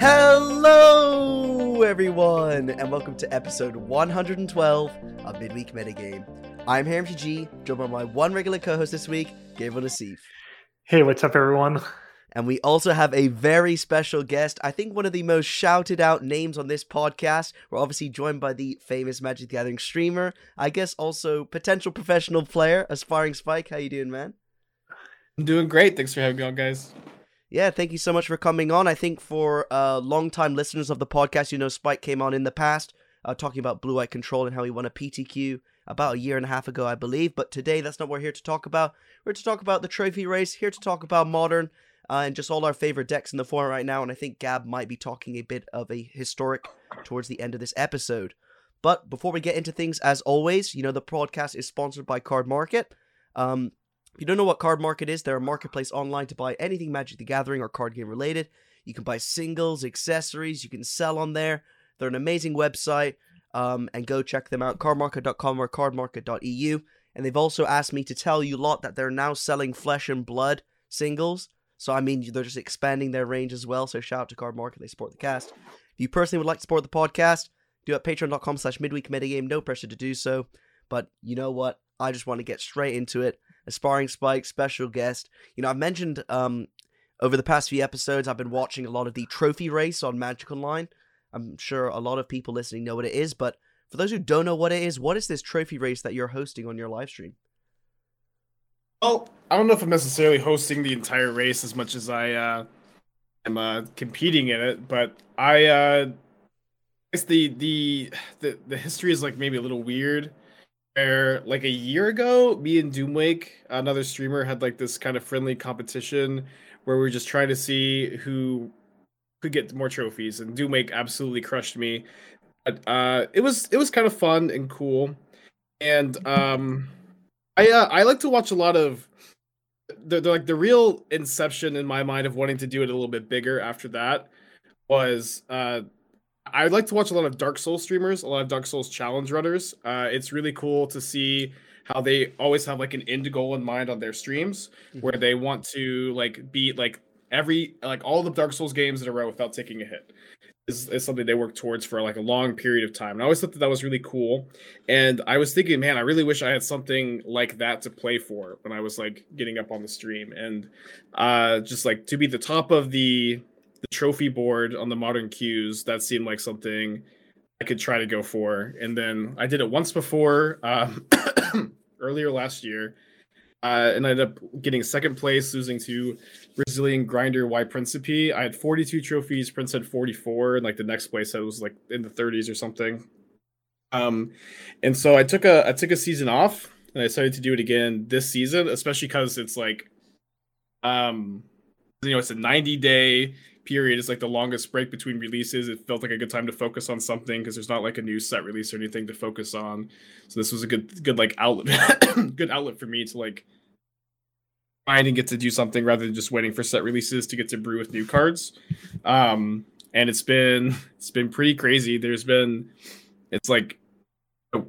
Hello, everyone, and welcome to episode 112 of Midweek Metagame. I'm Harry G, joined by my one regular co-host this week, Gabriel Nassif. Hey, what's up, everyone? And we also have a very special guest. I think one of the most shouted out names on this podcast. We're obviously joined by the famous Magic the Gathering streamer. I guess also potential professional player, aspiring Spike. How you doing, man? I'm doing great. Thanks for having me on, guys. Yeah, thank you so much for coming on. I think for uh, long-time listeners of the podcast, you know Spike came on in the past uh, talking about Blue Eye Control and how he won a PTQ about a year and a half ago, I believe. But today, that's not what we're here to talk about. We're here to talk about the trophy race, here to talk about Modern, uh, and just all our favorite decks in the format right now. And I think Gab might be talking a bit of a historic towards the end of this episode. But before we get into things, as always, you know, the podcast is sponsored by Cardmarket. Um, if you don't know what Cardmarket is, they're a marketplace online to buy anything Magic the Gathering or card game related. You can buy singles, accessories, you can sell on there. They're an amazing website. Um, and go check them out, cardmarket.com or cardmarket.eu. And they've also asked me to tell you lot that they're now selling flesh and blood singles. So I mean, they're just expanding their range as well. So shout out to Cardmarket; they support the cast. If you personally would like to support the podcast, do it at patreon.com/slash midweek metagame. No pressure to do so. But you know what? I just want to get straight into it. Aspiring Spike, special guest. You know, I've mentioned um over the past few episodes, I've been watching a lot of the trophy race on Magic Online. I'm sure a lot of people listening know what it is, but for those who don't know what it is, what is this trophy race that you're hosting on your live stream? Well, I don't know if I'm necessarily hosting the entire race as much as I uh, am uh, competing in it, but I uh, guess the, the the the history is like maybe a little weird. Where like a year ago, me and Doomwake, another streamer, had like this kind of friendly competition where we were just trying to see who could get more trophies, and Doomwake absolutely crushed me. But uh, it was it was kind of fun and cool, and um, I uh, I like to watch a lot of the, the like the real inception in my mind of wanting to do it a little bit bigger after that was uh I like to watch a lot of Dark Souls streamers, a lot of Dark Souls challenge runners. Uh, it's really cool to see how they always have like an end goal in mind on their streams, mm-hmm. where they want to like beat like every like all the Dark Souls games in a row without taking a hit. Is, is something they work towards for like a long period of time. And I always thought that that was really cool. And I was thinking, man, I really wish I had something like that to play for when I was like getting up on the stream. And uh just like to be the top of the the trophy board on the modern queues that seemed like something i could try to go for. And then i did it once before um, earlier last year. Uh, and i ended up getting second place losing to brazilian grinder y principe. I had 42 trophies prince had 44 and like the next place i was like in the 30s or something. Um and so i took a i took a season off and i decided to do it again this season especially because it's like um you know it's a 90 day period is like the longest break between releases. It felt like a good time to focus on something because there's not like a new set release or anything to focus on. So this was a good good like outlet good outlet for me to like find and get to do something rather than just waiting for set releases to get to brew with new cards. Um and it's been it's been pretty crazy. There's been it's like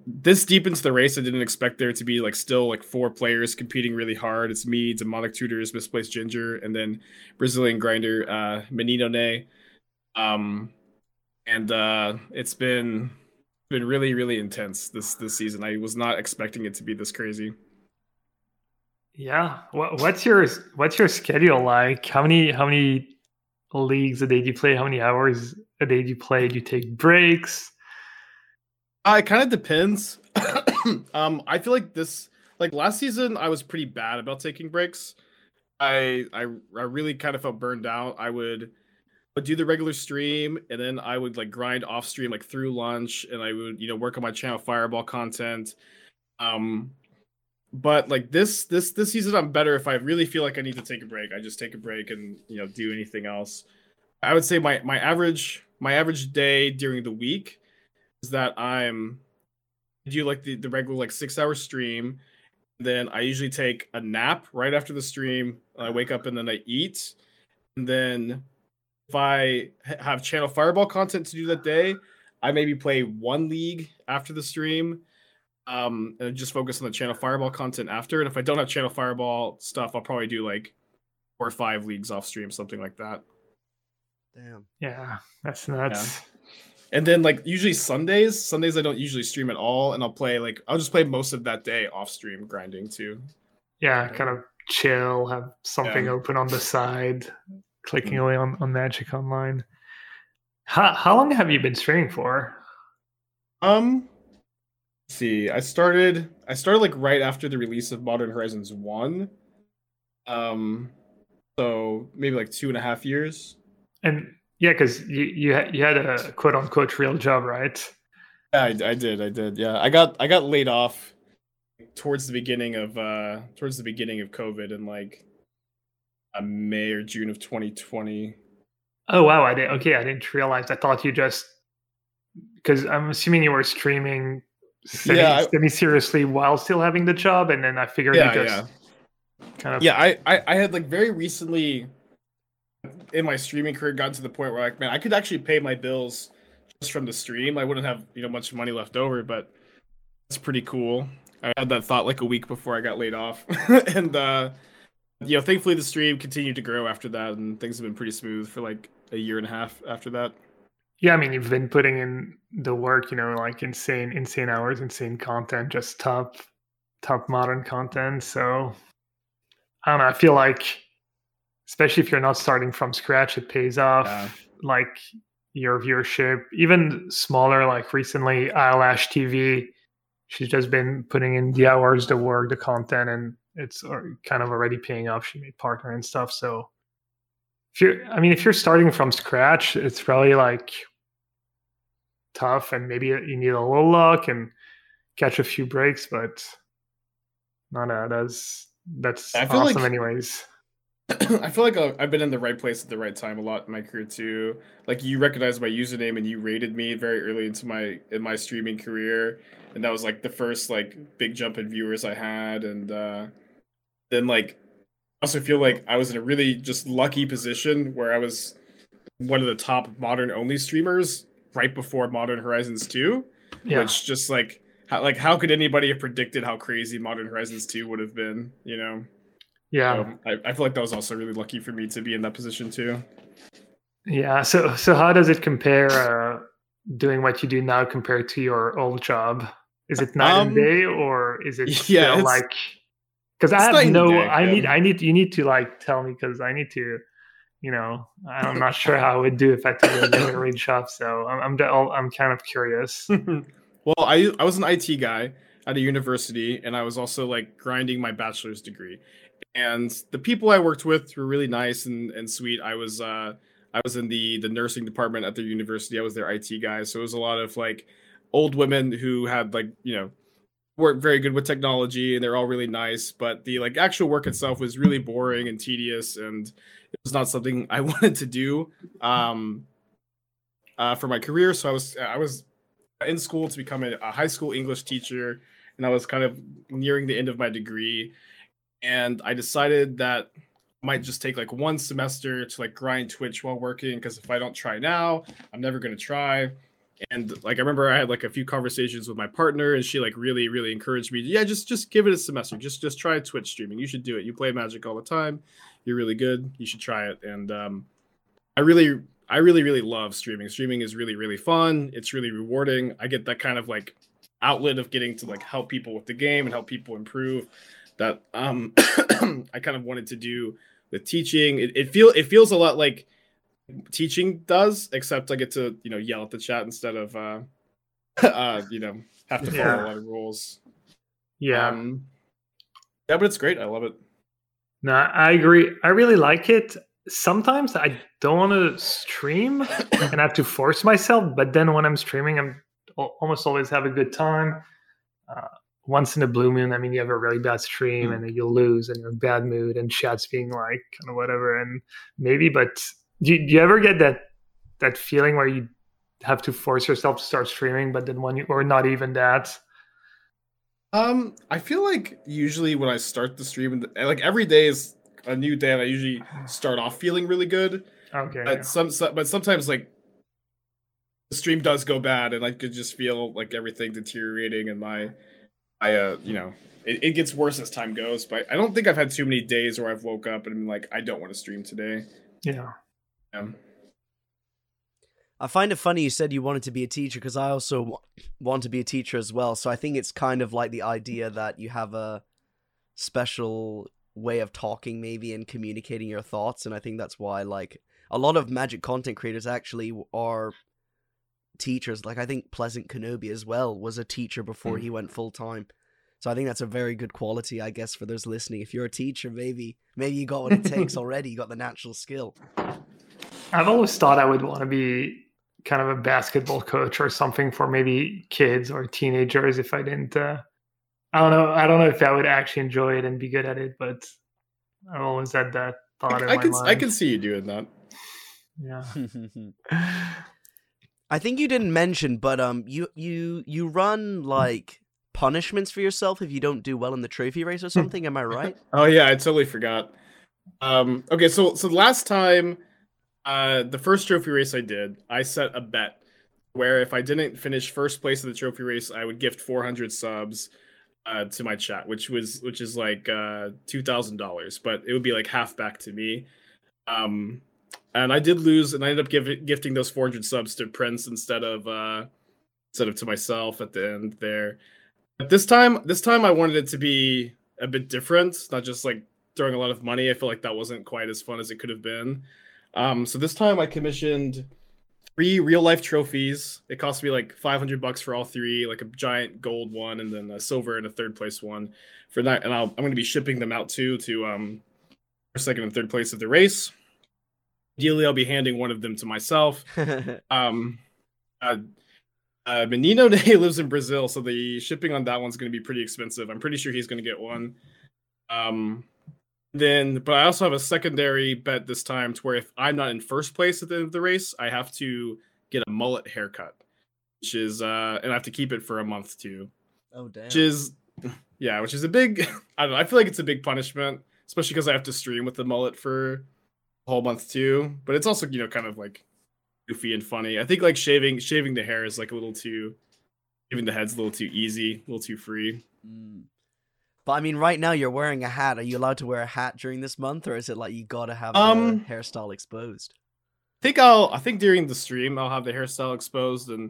this deep into the race, I didn't expect there to be like still like four players competing really hard. It's me, Demonic Tutors, Misplaced Ginger, and then Brazilian Grinder, uh, Menino Ne. Um, and uh, it's been been really really intense this this season. I was not expecting it to be this crazy. Yeah, what, what's your what's your schedule like? How many how many leagues a day do you play? How many hours a day do you play? Do you take breaks? Uh, it kind of depends. um, I feel like this, like last season, I was pretty bad about taking breaks. I I I really kind of felt burned out. I would would do the regular stream and then I would like grind off stream like through lunch and I would you know work on my ChannelFireball content. Um, but like this this this season I'm better if I really feel like I need to take a break. I just take a break and you know do anything else. I would say my my average my average day during the week is that I'm I do like the, the regular like six hour stream. Then I usually take a nap right after the stream. I wake up and then I eat. And then if I have ChannelFireball content to do that day, I maybe play one league after the stream. Um, and just focus on the ChannelFireball content after. And if I don't have ChannelFireball stuff, I'll probably do like four or five leagues off stream, something like that. Damn. Yeah, that's nuts. And then like usually Sundays, Sundays I don't usually stream at all, and I'll play like I'll just play most of that day off stream grinding too. Yeah, kind of chill, have something Yeah. open on the side, clicking Mm. away on, on Magic Online. How how long have you been streaming for? Um, let's see, I started I started like right after the release of Modern Horizons one. Um, so maybe like two and a half years. And yeah, because you you had, you had a quote unquote real job, right? Yeah, I, I did, I did. Yeah, I got I got laid off towards the beginning of uh towards the beginning of COVID in like uh, May or June of 2020. Oh wow, I didn't. Okay, I didn't realize. I thought you just because I'm assuming you were streaming semi, Yeah, semi seriously while still having the job, and then I figured Yeah, you just yeah. kind of yeah I, I i had like very recently in my streaming career gotten to the point where like man i could actually pay my bills just from the stream i wouldn't have you know much money left over but it's pretty cool i had that thought like a week before i got laid off and uh you know thankfully the stream continued to grow after that and things have been pretty smooth for like a year and a half after that Yeah, I mean, you've been putting in the work, you know, like insane, insane hours, insane content, just top, top modern content. So I don't know. I feel like, especially if you're not starting from scratch, it pays off. Yeah. Like your viewership, even smaller. Like recently, Eyelash TV, she's just been putting in the hours, the work, the content, and it's kind of already paying off. She made partner and stuff. So if you're, I mean, if you're starting from scratch, it's probably like tough, and maybe you need a little luck and catch a few breaks, but not that. That's that's I feel awesome, like- anyways. I feel like uh, I've been in the right place at the right time a lot in my career too. Like you recognized my username and you rated me very early into my in my streaming career, and that was like the first like big jump in viewers I had, and uh, then like I also feel like I was in a really just lucky position where I was one of the top modern only streamers right before Modern Horizons two, Yeah, which just like how like how could anybody have predicted how crazy Modern Horizons two would have been? You know. Yeah. So I, I feel like that was also really lucky for me to be in that position too. Yeah. So so how does it compare uh, doing what you do now compared to your old job? Is it night and Um, day or is it yeah, still like because I have no day, I yeah. need I need you need to like tell me because I need to you know I'm not sure how I would do if I took a different read shop so I'm I'm, I'm kind of curious. well, I I was an IT guy at a university, and I was also like grinding my bachelor's degree. And the people I worked with were really nice and, and sweet. I was uh I was in the the nursing department at their university. I was their IT guy, so it was a lot of like old women who had like you know weren't very good with technology, and they're all really nice. But the like actual work itself was really boring and tedious, and it was not something I wanted to do. Um, uh, for my career, so I was I was in school to become a, a high school English teacher, and I was kind of nearing the end of my degree, and I decided that I might just take like one semester to like grind Twitch while working because if I don't try now, I'm never gonna try. And like I remember I had like a few conversations with my partner, and she like really really encouraged me. Yeah, just just give it a semester. Just just try Twitch streaming. You should do it. You play Magic all the time. You're really good. You should try it. And um, I really I really really love streaming. Streaming is really really fun. It's really rewarding. I get that kind of like outlet of getting to like help people with the game and help people improve. That um I kind of wanted to do with teaching. It, it feel it feels a lot like teaching does, except I get to you know yell at the chat instead of uh uh you know have to follow Yeah. a lot of rules. Yeah. Um, yeah, but it's great. I love it. No, I agree. I really like it. Sometimes I don't want to stream and I have to force myself, but then when I'm streaming, I'm almost always have a good time. Uh, once in a blue moon, I mean, you have a really bad stream Mm. and you'll lose and you're in bad mood and chat's being like kind of whatever and maybe. But do you, do you ever get that that feeling where you have to force yourself to start streaming, but then when you or not even that? Um, I feel like usually when I start the stream, and like every day is a new day, and I usually start off feeling really good. Okay. But some, but sometimes like the stream does go bad, and I could just feel like everything deteriorating, and my, I uh, you know, it, it gets worse as time goes. But I don't think I've had too many days where I've woke up and been like, I don't want to stream today. yeah. Um, I find it funny you said you wanted to be a teacher because I also w- want to be a teacher as well. So I think it's kind of like the idea that you have a special way of talking, maybe, and communicating your thoughts. And I think that's why, like, a lot of magic content creators actually are teachers. Like, I think Pleasant Kenobi as well was a teacher before Mm. he went full time. So I think that's a very good quality, I guess, for those listening. If you're a teacher, maybe maybe you got what it takes already. You got the natural skill. I've always thought I would want to be kind of a basketball coach or something for maybe kids or teenagers if I didn't. Uh, I don't know. I don't know if I would actually enjoy it and be good at it, but I've always had that thought in I my can mind. I can see you doing that. Yeah. I think you didn't mention, but um, you you you run like punishments for yourself if you don't do well in the trophy race or something. Am I right? Oh yeah, I totally forgot. Um, okay, so so last time, uh, the first trophy race I did, I set a bet where if I didn't finish first place in the trophy race, I would gift 400 subs uh, to my chat, which was which is like uh, two thousand dollars, but it would be like half back to me. Um, and I did lose, and I ended up give, gifting those 400 subs to Prince instead of uh, instead of to myself at the end there. But this time, this time I wanted it to be a bit different, not just like throwing a lot of money. I feel like that wasn't quite as fun as it could have been. Um, so this time I commissioned three real life trophies. It cost me like 500 bucks for all three, like a giant gold one and then a silver and a third place one for that. And I'll, I'm going to be shipping them out too to um, second and third place of the race. Ideally, I'll be handing one of them to myself. Um, uh, uh, Menino Day lives in Brazil, so the shipping on that one's going to be pretty expensive. I'm pretty sure he's going to get one. Um, then, but I also have a secondary bet this time to where if I'm not in first place at the end of the race, I have to get a mullet haircut, which is, uh, and I have to keep it for a month too, oh damn. which is, yeah, which is a big, I don't know, I feel like it's a big punishment, especially because I have to stream with the mullet for whole month too. But it's also, you know, kind of like goofy and funny. I think like shaving shaving the hair is like a little too shaving the head's a little too easy, a little too free. Mm. But I mean, right now you're wearing a hat. Are you allowed to wear a hat during this month, or is it like you gotta have Um, the hairstyle exposed? I think I'll I think during the stream I'll have the hairstyle exposed and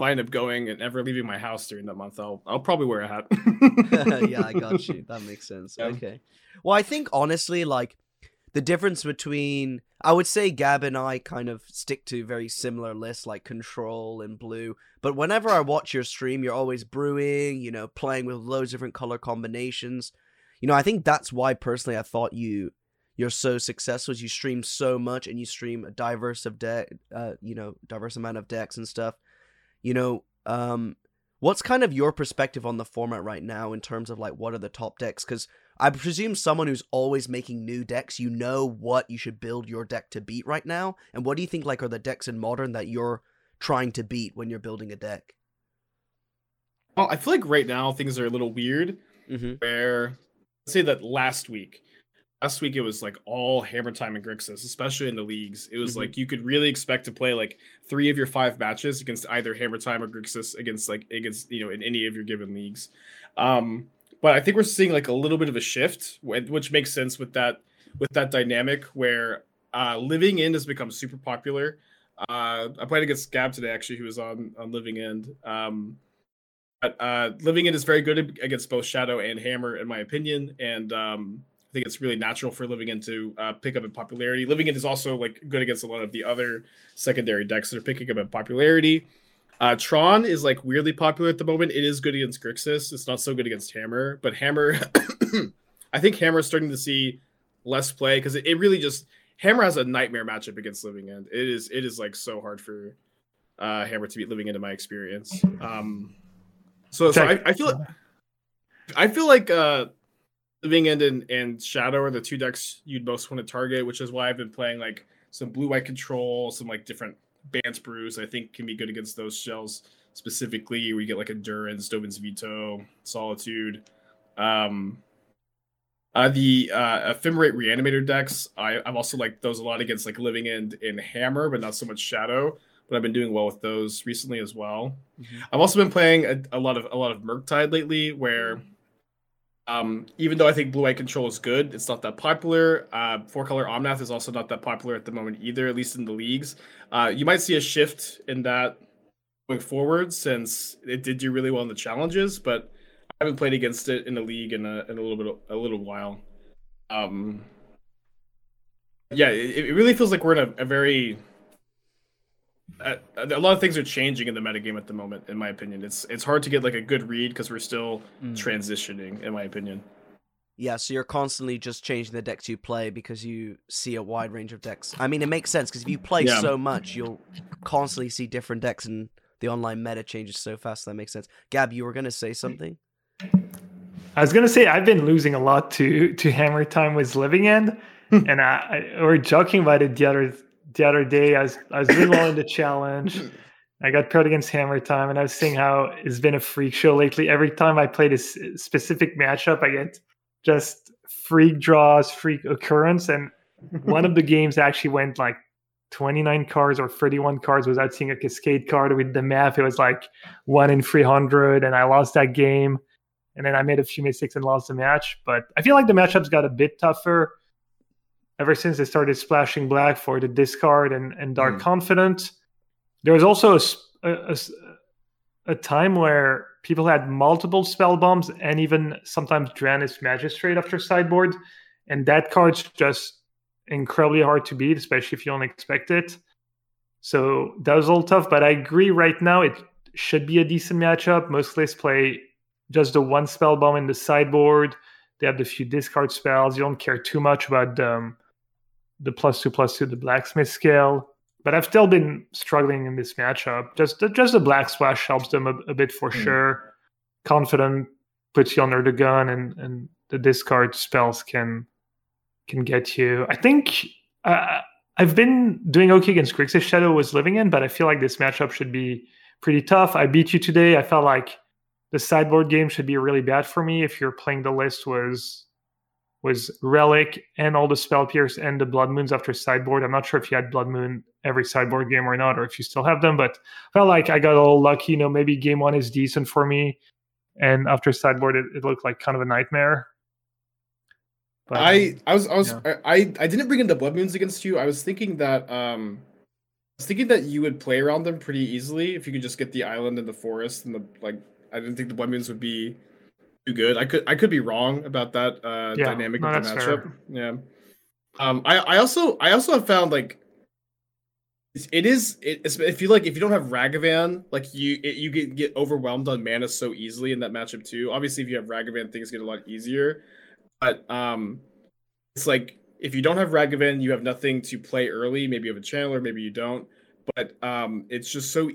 if I end up going and ever leaving my house during that month, I'll I'll probably wear a hat. yeah, I got you. That makes sense. Yeah. Okay. Well, I think honestly, like the difference between I would say Gab and I kind of stick to very similar lists like Control and Blue. But whenever I watch your stream, you're always brewing, you know, playing with loads of different color combinations. You know, I think that's why personally I thought you you're so successful. You stream so much and you stream a diverse of deck, uh, you know, diverse amount of decks and stuff. You know, um, what's kind of your perspective on the format right now in terms of like what are the top decks? Because I presume someone who's always making new decks, you know what you should build your deck to beat right now. And what do you think like are the decks in modern that you're trying to beat when you're building a deck? well, I feel like right now things are a little weird Mm-hmm. where let's say that last week last week it was like all hammer time and grixis especially in the leagues it was Mhm. like you could really expect to play like three of your five matches against either hammer time or grixis against like against you know in any of your given leagues um but i think we're seeing like a little bit of a shift which makes sense with that with that dynamic where uh living end has become super popular uh i played against gab today actually who was on on living end um but uh, Living End is very good against both Shadow and Hammer, in my opinion, and um, I think it's really natural for Living End to uh, pick up in popularity. Living End is also like good against a lot of the other secondary decks that are picking up in popularity. Uh, Tron is like weirdly popular at the moment. It is good against Grixis. It's not so good against Hammer, but Hammer, I think Hammer is starting to see less play because it, it really just Hammer has a nightmare matchup against Living End. It is it is like so hard for uh, Hammer to beat Living End in my experience. Um, so, so I, I feel I feel like uh Living End and, and Shadow are the two decks you'd most want to target, which is why I've been playing like some blue white control, some like different Bant brews I think can be good against those shells specifically. We get like Endurance, Dovin's Veto, Solitude. Um uh, the uh, Ephemerate Reanimator decks, I, I've also liked those a lot against like Living End and Hammer, but not so much Shadow. But I've been doing well with those recently as well. Mhm. I've also been playing a, a lot of a lot of Murktide lately, where Um, even though I think blue eye control is good, it's not that popular. Uh, four color Omnath is also not that popular at the moment either, at least in the leagues. Uh, you might see a shift in that going forward since it did do really well in the challenges, but I haven't played against it in the league in a, in a little bit a little while. Um, yeah, it, it really feels like we're in a, a very a, a lot of things are changing in the metagame at the moment, in my opinion. It's it's hard to get like a good read because we're still mm. transitioning, in my opinion. Yeah, so you're constantly just changing the decks you play because you see a wide range of decks. I mean, it makes sense because if you play yeah. so much, you'll constantly see different decks, and the online meta changes so fast. So that makes sense. Gab, you were gonna say something. I was gonna say I've been losing a lot to to Hammer Time with Living End, and I, I we are joking about it the other the other day. I was I was doing well in the challenge. I got paired against Hammer Time, and I was seeing how it's been a freak show lately. Every time I play this specific matchup, I get just freak draws, freak occurrence, and one of the games actually went like 29 cards or 31 cards without seeing a cascade card with the map. It was like one in 300, and I lost that game. And then I made a few mistakes and lost the match. But I feel like the matchups got a bit tougher ever since they started splashing black for the discard and, and dark mm. Confidant. There was also a, a, a, time where people had multiple spell bombs and even sometimes Drannith Magistrate after sideboard. And that card's just incredibly hard to beat, especially if you don't expect it. So that was a little tough, but I agree right now it should be a decent matchup. Most lists play just the one spell bomb in the sideboard. They have the few discard spells. You don't care too much about um, the plus two plus two the Blacksmith's Skill. But I've still been struggling in this matchup. Just just the black splash helps them a, a bit for mm. sure. Confidant puts you under the gun, and and the discard spells can can get you. I think uh, I've been doing okay against Grixis Shadow was Living End, but I feel like this matchup should be pretty tough. I beat you today. I felt like the sideboard game should be really bad for me if you're playing the list was was Relic and all the Spell Pierce and the Blood Moons after sideboard. I'm not sure if you had Blood Moon every sideboard game or not, or if you still have them, but I felt like I got a little lucky. You know, maybe game one is decent for me. And after sideboard, it, it looked like kind of a nightmare. But, I I was I was yeah. I I didn't bring in the Blood Moons against you. I was thinking that um I was thinking that you would play around them pretty easily if you could just get the island and the forest and the like I didn't think the Blood Moons would be too good. I could I could be wrong about that uh, yeah, dynamic no, of the matchup. Fair. Yeah. Um, I I also I also have found like it is it, if you like if you don't have Ragavan like you it, you get get overwhelmed on mana so easily in that matchup too. Obviously, if you have Ragavan, things get a lot easier. But um, it's like if you don't have Ragavan, you have nothing to play early. Maybe you have a channeler, maybe you don't. But um, it's just so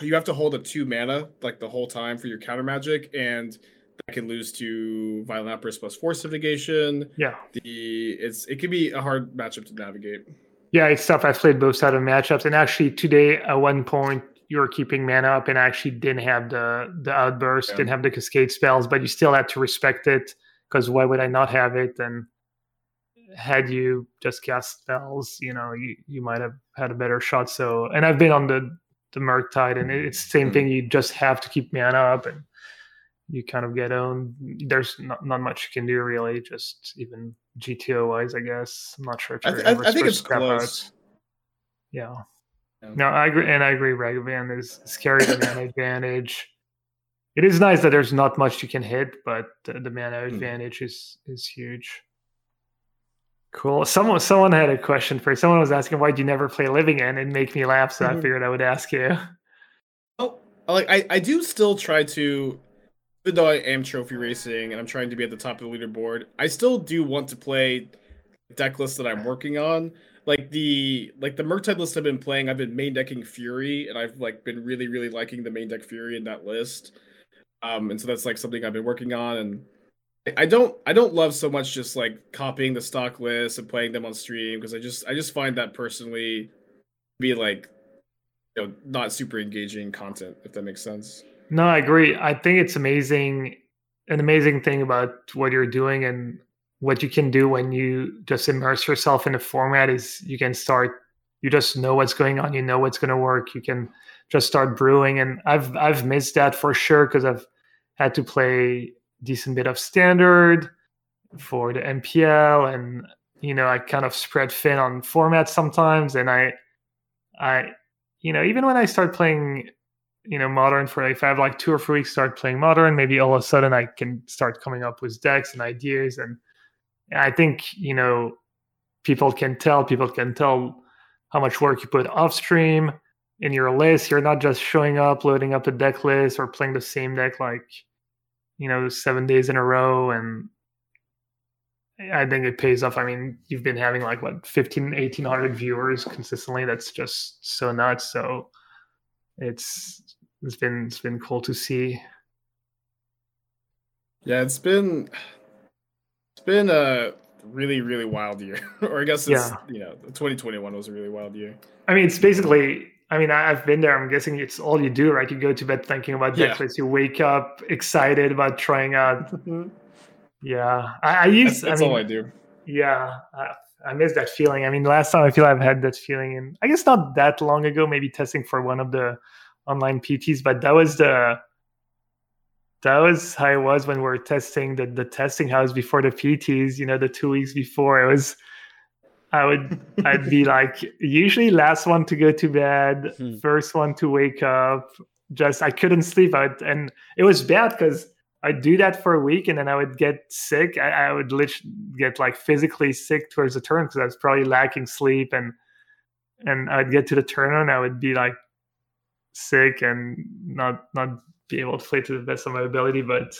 you have to hold a two mana like the whole time for your counter magic and that can lose to violent outburst plus force of negation. Yeah. The it's it can be a hard matchup to navigate. Yeah, it's tough. I've played both side of matchups, and actually today at one point you were keeping mana up and actually didn't have the the outburst, yeah. didn't have the cascade spells, but you still had to respect it because why would I not have it? And had you just cast spells, you know, you, you might have had a better shot. So, and I've been on the the Murktide, and it's the same thing. You just have to keep mana up and you kind of get owned. There's not, not much you can do really, just even GTO wise, I guess. I'm not sure if I, th- I, think it's close. Yeah. yeah. No, I agree, and I agree. Ragavan is scary the mana advantage. It is nice that there's not much you can hit, but the, the mana hmm. advantage is is huge. Cool. Someone someone had a question for you. Someone was asking why do you never play Living End and make me laugh, so I figured I would ask you. Oh, like I, I do still try to even though I am trophy racing and I'm trying to be at the top of the leaderboard, I still do want to play deck lists that I'm working on. Like the like the Murktide list I've been playing, I've been main decking Fury, and I've like been really really liking the main deck Fury in that list. Um, and so that's like something I've been working on, and I don't I don't love so much just like copying the stock list and playing them on stream because I just I just find that personally be like you know not super engaging content if that makes sense. No, I agree. I think it's amazing, an amazing thing about what you're doing and what you can do when you just immerse yourself in a format is you can start. You just know what's going on. You know what's going to work. You can just start brewing, and I've I've missed that for sure because I've had to play decent bit of standard for the MPL, and you know I kind of spread thin on formats sometimes, and I, I, you know, even when I start playing, you know, modern for if I have like two or three weeks start playing modern, maybe all of a sudden I can start coming up with decks and ideas, and I think you know people can tell people can tell how much work you put off stream in your list. You're not just showing up, loading up a deck list, or playing the same deck like you know seven days in a row. And I think it pays off. I mean, you've been having like what 15, 1800 viewers consistently. That's just so nuts. So it's it's been it's been cool to see. Yeah, it's been it's been a really really wild year. Or i guess it's yeah. you know 2021 was a really wild year. I mean it's basically i mean I, have been there. I'm guessing it's all you do right? You go to bed thinking about yeah. netflix. You wake up excited about trying out. Mm-hmm. Yeah. I, I use that's, that's I mean, all i do. yeah I, I miss that feeling. I mean last time i feel i've had that feeling and i guess not that long ago maybe testing for one of the online pts but that was the that was how it was when we were testing the, the testing house before the PTs, you know, the two weeks before. It was I would I'd be like usually last one to go to bed, hmm. first one to wake up. Just I couldn't sleep out and it was bad because I'd do that for a week and then I would get sick. I, I would literally get like physically sick towards the turn because I was probably lacking sleep and and I'd get to the turn and I would be like sick and not not be able to play to the best of my ability. But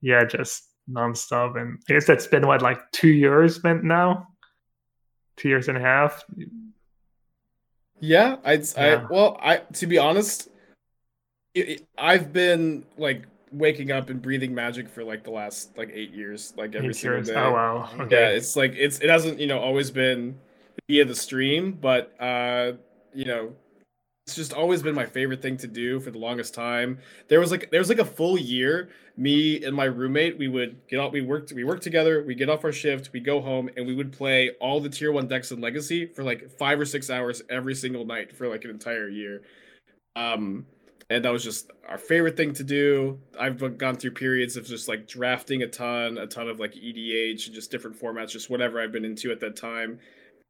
yeah, just nonstop. And I guess that's been what like two years spent now, two years and a half. Yeah, I'd. Yeah. I well, I to be honest, it, it, I've been like waking up and breathing magic for like the last like eight years, like every eight single years. day. Oh wow! Okay. Yeah, it's like it's it hasn't you know always been via the stream, but uh you know it's just always been my favorite thing to do for the longest time. There was like there was like a full year. Me and my roommate, we would get out. We worked. We worked together. We get off our shift. We go home and we would play all the tier one decks in Legacy for like five or six hours every single night for like an entire year. Um, and that was just our favorite thing to do. I've gone through periods of just like drafting a ton, a ton of like EDH, and just different formats, just whatever I've been into at that time,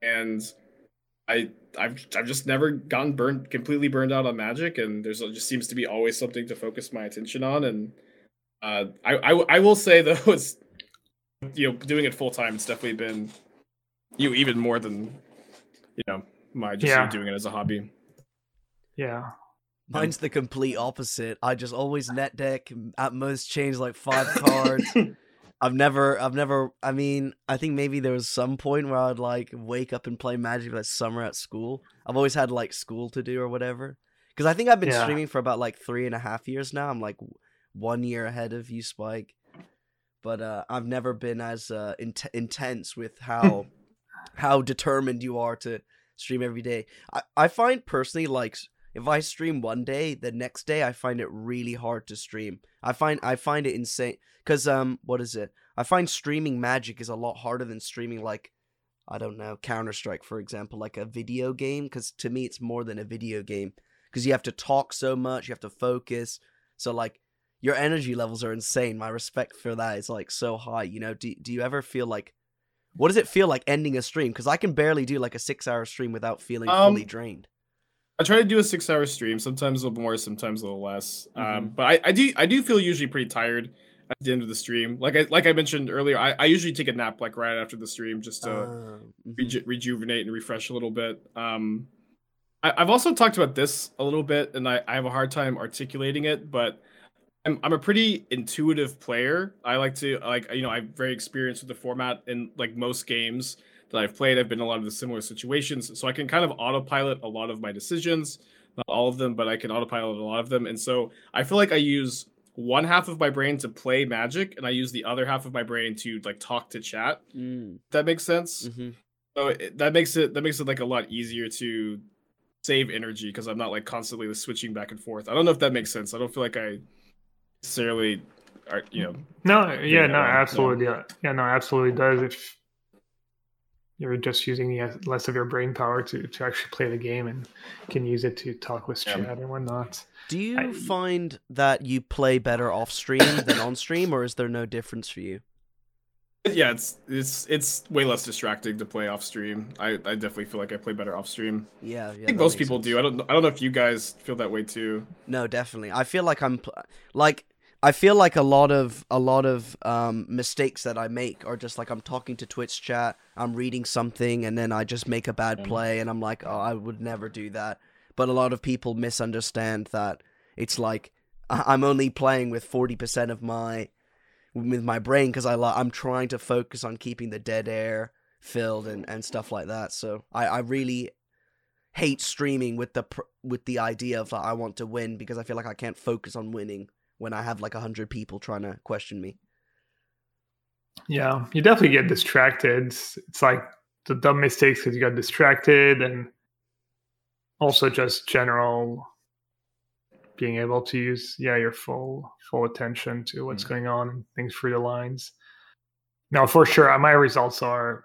and I I've I've just never gotten burned completely burned out on Magic, and there's just seems to be always something to focus my attention on. And uh, I, I I will say though, it's you know doing it full time. It's definitely been you know, even more than you know my just yeah. doing it as a hobby. Yeah. Mine's the complete opposite. I just always net deck, at most change like five cards. I've never, I've never. I mean, I think maybe there was some point where I'd like wake up and play Magic that summer at school. I've always had like school to do or whatever. Because I think I've been yeah. streaming for about like three and a half years now. I'm like one year ahead of you, Spike. But uh, I've never been as uh, in- intense with how how determined you are to stream every day. I, I find personally like if I stream one day, the next day I find it really hard to stream. I find I find it insane because um what is it? I find streaming Magic is a lot harder than streaming like I don't know Counter Strike for example, like a video game. Because to me it's more than a video game because you have to talk so much, you have to focus. So like your energy levels are insane. My respect for that is like so high. You know, do do you ever feel like what does it feel like ending a stream? Because I can barely do like a six hour stream without feeling um, fully drained. I try to do a six hour stream, sometimes a little more, sometimes a little less. Um, mm-hmm. Um, but I, I do I do feel usually pretty tired at the end of the stream. Like I like I mentioned earlier, I, I usually take a nap like right after the stream just to uh, mm-hmm. reju- rejuvenate and refresh a little bit. Um, I, have also talked about this a little bit, and I, I have a hard time articulating it, but I'm I'm a pretty intuitive player. I like to like you know I'm very experienced with the format in like most games that I've played. I've been in a lot of the similar situations, so I can kind of autopilot a lot of my decisions. Not all of them, but I can autopilot a lot of them. And so I feel like I use one half of my brain to play Magic, and I use the other half of my brain to like talk to chat. Mm. That makes sense. Mm-hmm. So it, that makes it that makes it like a lot easier to save energy because I'm not like constantly switching back and forth. I don't know if that makes sense. I don't feel like I necessarily are you know. No, yeah, no, absolutely, yeah, yeah, no, absolutely does. If you're just using less of your brain power to, to actually play the game and can use it to talk with chat and whatnot. Do you I, find that you play better off stream than on stream, or is there no difference for you? Yeah, it's it's it's way less distracting to play off stream. I, I definitely feel like I play better off stream. Yeah, yeah I think most people sense. do. I don't I don't know if you guys feel that way too. No, definitely. I feel like I'm like I feel like a lot of a lot of um, mistakes that I make are just like I'm talking to Twitch chat, I'm reading something, and then I just make a bad mm. play, and I'm like, oh, I would never do that. But a lot of people misunderstand that it's like I'm only playing with forty percent of my with my brain because I I'm trying to focus on keeping the dead air filled and, and stuff like that. So I, I really hate streaming with the with the idea of like, I want to win because I feel like I can't focus on winning when I have like a hundred people trying to question me. Yeah, you definitely get distracted. It's like the dumb mistakes because you got distracted, and also just general being able to use yeah your full full attention to what's mm going on and things through the lines. Now, for sure, my results are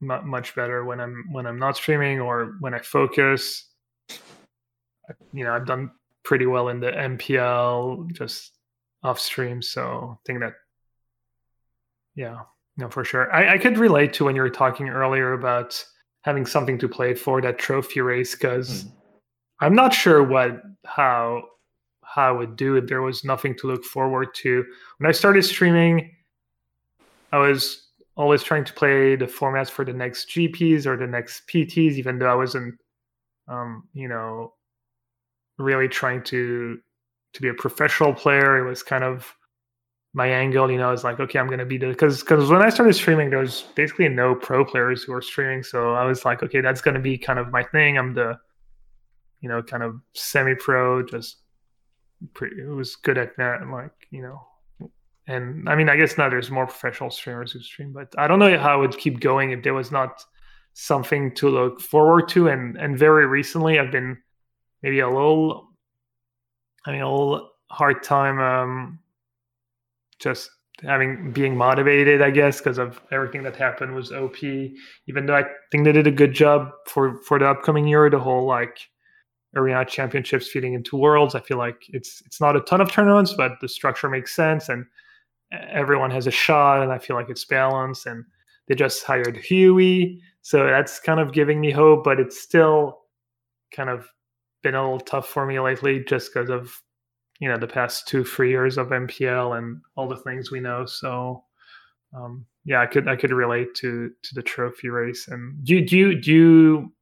much better when I'm when I'm not streaming or when I focus. You know, I've done pretty well in the MPL just off stream. So I think that, yeah, no, for sure. I, I could relate to when you were talking earlier about having something to play for that trophy race because mm. I'm not sure what how how I would do it. There was nothing to look forward to. When I started streaming, I was always trying to play the formats for the next GPs or the next PTs, even though I wasn't, um, you know, really trying to to be a professional player. It was kind of my angle, you know, is like, okay, I'm going to be the because because when I started streaming, there was basically no pro players who were streaming, so I was like, okay, that's going to be kind of my thing. I'm the, you know, kind of semi-pro, just pretty. It was good at that, like you know. And I mean, I guess now there's more professional streamers who stream, but I don't know how I would keep going if there was not something to look forward to. And and very recently, I've been maybe a little, I mean, a little hard time um, just having being motivated, I guess, because of everything that happened was OP. Even though I think they did a good job for for the upcoming year, the whole like arena championships feeding into worlds. I feel like it's it's not a ton of tournaments, but the structure makes sense and everyone has a shot, and I feel like it's balanced. And they just hired Huey, so that's kind of giving me hope, but it's still kind of been a little tough for me lately just because of you know the past two three years of MPL and all the things we know. So um, yeah, I could I could relate to to the trophy race. And do you, do you do you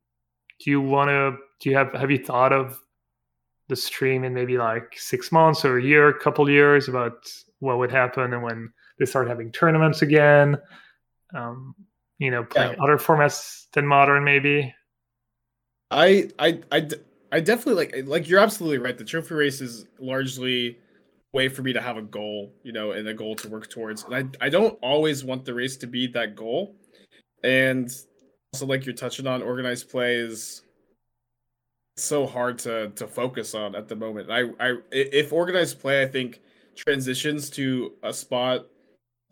do you want to do you have have you thought of the stream in maybe like six months or a year, a couple years about what would happen and when they start having tournaments again? Um, you know, playing yeah. other formats than modern, maybe. I I I I definitely like eh, like you're absolutely right. The trophy race is largely way for me to have a goal, you know, and a goal to work towards. And I I don't always want the race to be that goal. And also like you're touching on organized play is so hard to to focus on at the moment. I I if organized play I think transitions to a spot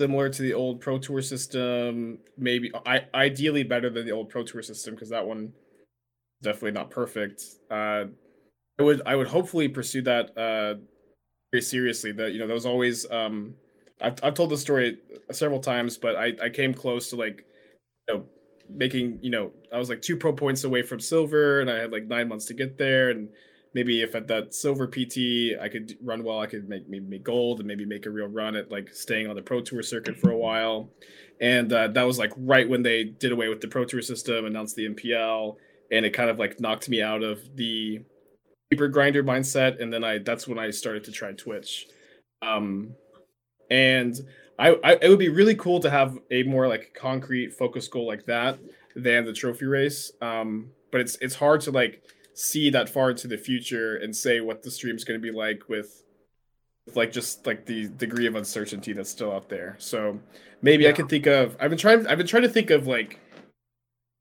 similar to the old pro tour system, maybe I ideally better than the old pro tour system because that one definitely not perfect. Uh, I would I would hopefully pursue that uh, very seriously. That you know, there was always um, I've I've told the story several times, but I I came close to like you know making you know I was like two pro points away from silver, and I had like nine months to get there, and maybe if at that silver PT I could run well, I could make maybe make gold and maybe make a real run at like staying on the pro tour circuit for a while. And uh, that was like right when they did away with the pro tour system, announced the MPL, and it kind of like knocked me out of the paper grinder mindset and then i that's when i started to try twitch. Um and I, I it would be really cool to have a more like concrete focus goal like that than the trophy race. Um but it's it's hard to like see that far into the future and say what the stream's going to be like with like just like the degree of uncertainty that's still out there. So maybe yeah. i can think of i've been trying i've been trying to think of like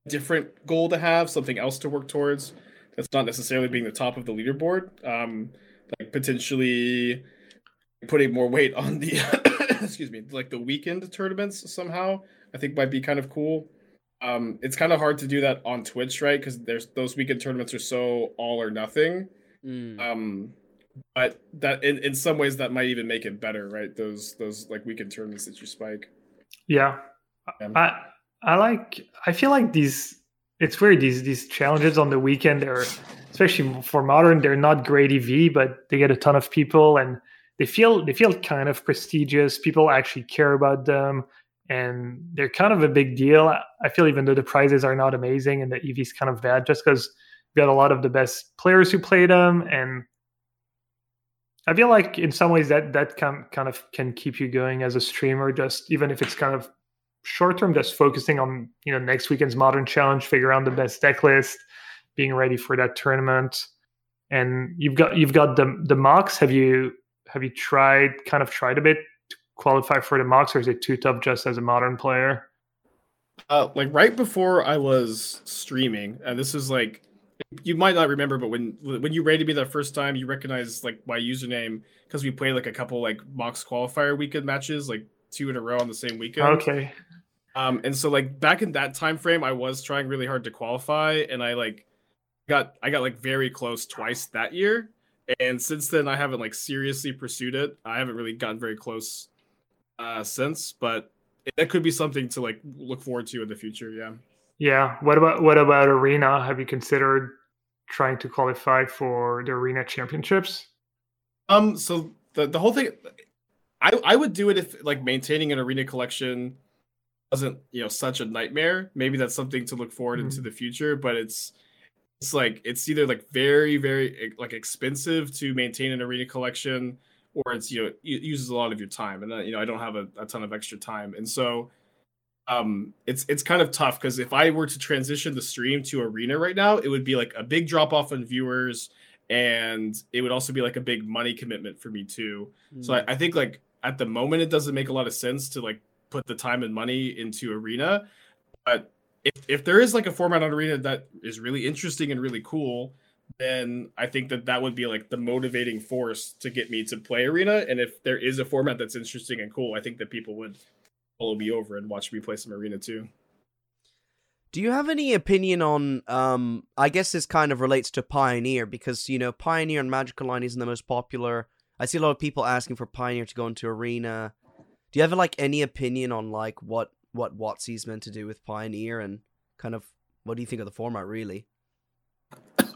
different goal to have, something else to work towards. That's not necessarily being the top of the leaderboard. Um, like potentially putting more weight on the excuse me, like the weekend tournaments somehow. I think might be kind of cool. Um, it's kind of hard to do that on Twitch, right? Because there's those weekend tournaments are so all or nothing. Mm. Um, but that in, in some ways that might even make it better, right? Those those like weekend tournaments that you spike. Yeah. Yeah. I I like I feel like these it's weird these these challenges on the weekend are especially for modern they're not great EV but they get a ton of people and they feel they feel kind of prestigious. People actually care about them and they're kind of a big deal. I feel even though the prizes are not amazing and the EV is kind of bad just because we got a lot of the best players who play them and I feel like in some ways that that can kind of can keep you going as a streamer just even if it's kind of short term just focusing on you know next weekend's modern challenge figure out the best deck list being ready for that tournament. And you've got you've got the the MOCS. Have you have you tried kind of tried a bit to qualify for the MOCS or is it too tough just as a modern player? Uh, like right before I was streaming, and this is like you might not remember, but when when you rated me that first time, you recognized like my username because we played like a couple like MOCS qualifier weekend matches, like two in a row on the same weekend. okay Um, and so like back in that time frame, I was trying really hard to qualify, and I like got I got like very close twice that year. And since then, I haven't like seriously pursued it. I haven't really gotten very close uh since, but that could be something to like look forward to in the future. Yeah. yeah what about what about arena have you considered trying to qualify for the arena championships Um. So the the whole thing, I I would do it if like maintaining an arena collection wasn't you know such a nightmare. Maybe that's something to look forward into Mhm. the future. But it's it's like it's either like very very like expensive to maintain an arena collection, or it's you know it uses a lot of your time. And uh, you know I don't have a, a ton of extra time, and so um it's it's kind of tough because if I were to transition the stream to arena right now, it would be like a big drop off in viewers and it would also be like a big money commitment for me too. So I, I think like at the moment it doesn't make a lot of sense to like put the time and money into arena. But if if there is like a format on arena that is really interesting and really cool, then I think that that would be like the motivating force to get me to play arena. And if there is a format that's interesting and cool, I think that people would follow me over and watch me play some arena too. Do you have any opinion on um I guess this kind of relates to Pioneer because you know Pioneer and Magic Online isn't the most popular. I see a lot of people asking for Pioneer to go into Arena. Do you have like any opinion on like what what WotC's meant to do with Pioneer and kind of what do you think of the format really?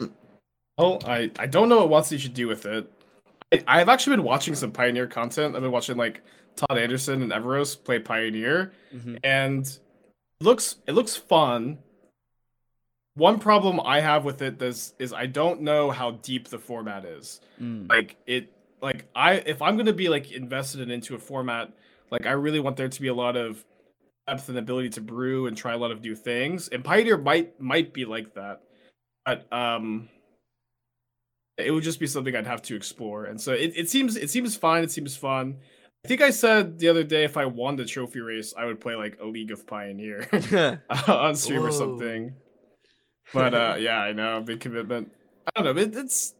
Oh, I I don't know what WotC should do with it. I, I've actually been watching some Pioneer content. I've been watching like Todd Anderson and Everos play Pioneer, Mm-hmm. and it looks it looks fun. One problem I have with it is is I don't know how deep the format is. Mm. Like it like I if I'm gonna be like invested in, into a format, like I really want there to be a lot of depth and ability to brew and try a lot of new things. And Pioneer might might be like that. But um it would just be something I'd have to explore. And so it, it seems it seems fine, it seems fun. I think I said the other day if I won the trophy race, I would play like a League of Pioneer on stream or something. But uh yeah, I know, big commitment. I don't know, it, it's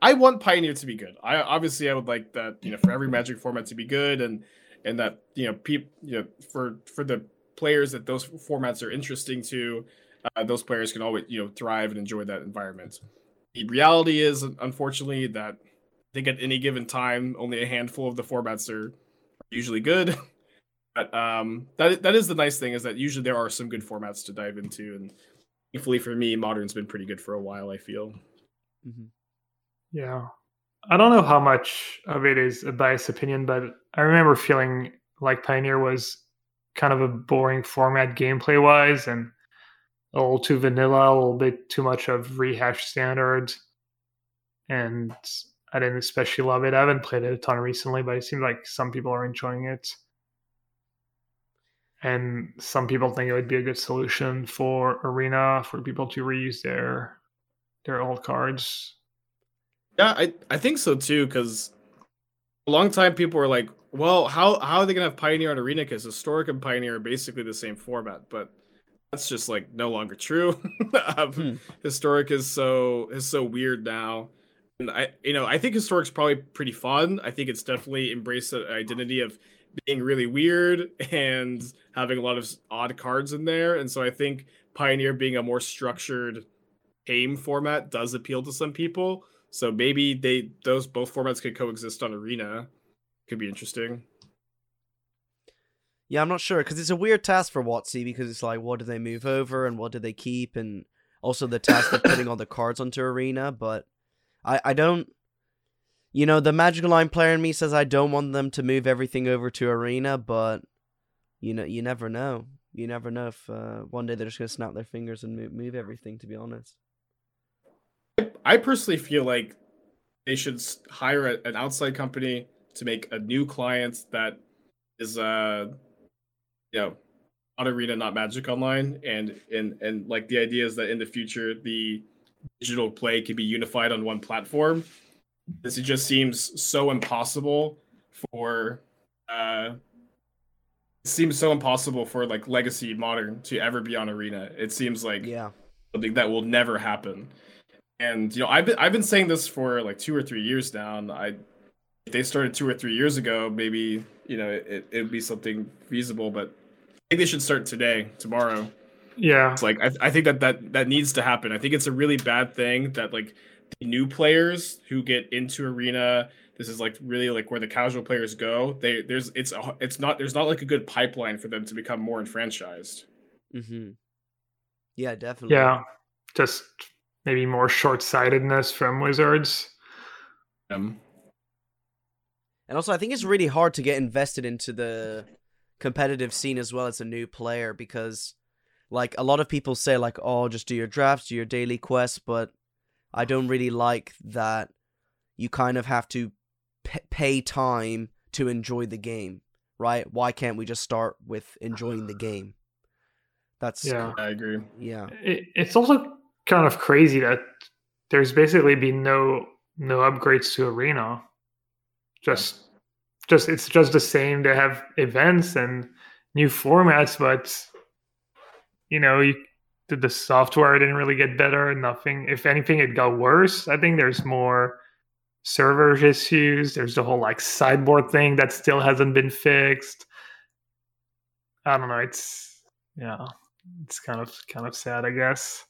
I want Pioneer to be good. I obviously I would like that, you know, for every magic format to be good and and that, you know, peop you know, for for the players that those formats are interesting to, uh, those players can always, you know, thrive and enjoy that environment. The reality is unfortunately that I think at any given time only a handful of the formats are usually good. But um that that is the nice thing is that usually there are some good formats to dive into and thankfully for me modern's been pretty good for a while, I feel. Mhm. Yeah. I don't know how much of it is a biased opinion, but I remember feeling like Pioneer was kind of a boring format gameplay wise and a little too vanilla, a little bit too much of rehash standards. And I didn't especially love it. I haven't played it a ton recently, but it seems like some people are enjoying it. And some people think it would be a good solution for Arena for people to reuse their their old cards. Yeah, I, I think so too, because a long time people were like, well, how how are they gonna have Pioneer and Arena? Because Historic and Pioneer are basically the same format, but that's just like no longer true. um, Hmm. Historic is so is so weird now. And I, you know, I think historic's probably pretty fun. I think it's definitely embraced the identity of being really weird and having a lot of odd cards in there. And so I think Pioneer being a more structured game format does appeal to some people. So maybe they those both formats could coexist on Arena. Could be interesting. Yeah, I'm not sure because it's a weird task for WotC because it's like, what do they move over and what do they keep, and also the task of putting all the cards onto Arena. But I, I don't, you know, the Magic Online player in me says I don't want them to move everything over to Arena, but you know, you never know. You never know if uh, one day they're just gonna snap their fingers and move, move everything. To be honest, I personally feel like they should hire a, an outside company to make a new client that is uh you know on arena not magic online. And and and like the idea is that in the future the digital play can be unified on one platform. This just seems so impossible for uh it seems so impossible for like legacy modern to ever be on arena. It seems like yeah. something that will never happen and you know i've been i've been saying this for like two or three years now and i if they started two or three years ago maybe you know it, it would be something feasible but i think they should start today tomorrow Yeah. it's like I, I think that, that that needs to happen i think it's a really bad thing that like the new players who get into arena this is like really like where the casual players go they there's it's a, it's not there's not like a good pipeline for them to become more enfranchised mm-hmm. yeah, definitely. Yeah. Just maybe more short sightedness from Wizards. um And also, I think it's really hard to get invested into the competitive scene as well as a new player because, like, a lot of people say, like, oh, just do your drafts, do your daily quests, but I don't really like that you kind of have to p- pay time to enjoy the game, right? Why can't we just start with enjoying the game? That's, Yeah. i agree yeah. It, it's also kind of crazy that there's basically been no no upgrades to Arena. Just just it's just the same. They have events and new formats, but you know, you, the, the software didn't really get better. Nothing. If anything, it got worse. I think there's more server issues. There's the whole like sideboard thing that still hasn't been fixed. I don't know. It's yeah, it's kind of kind of sad, I guess.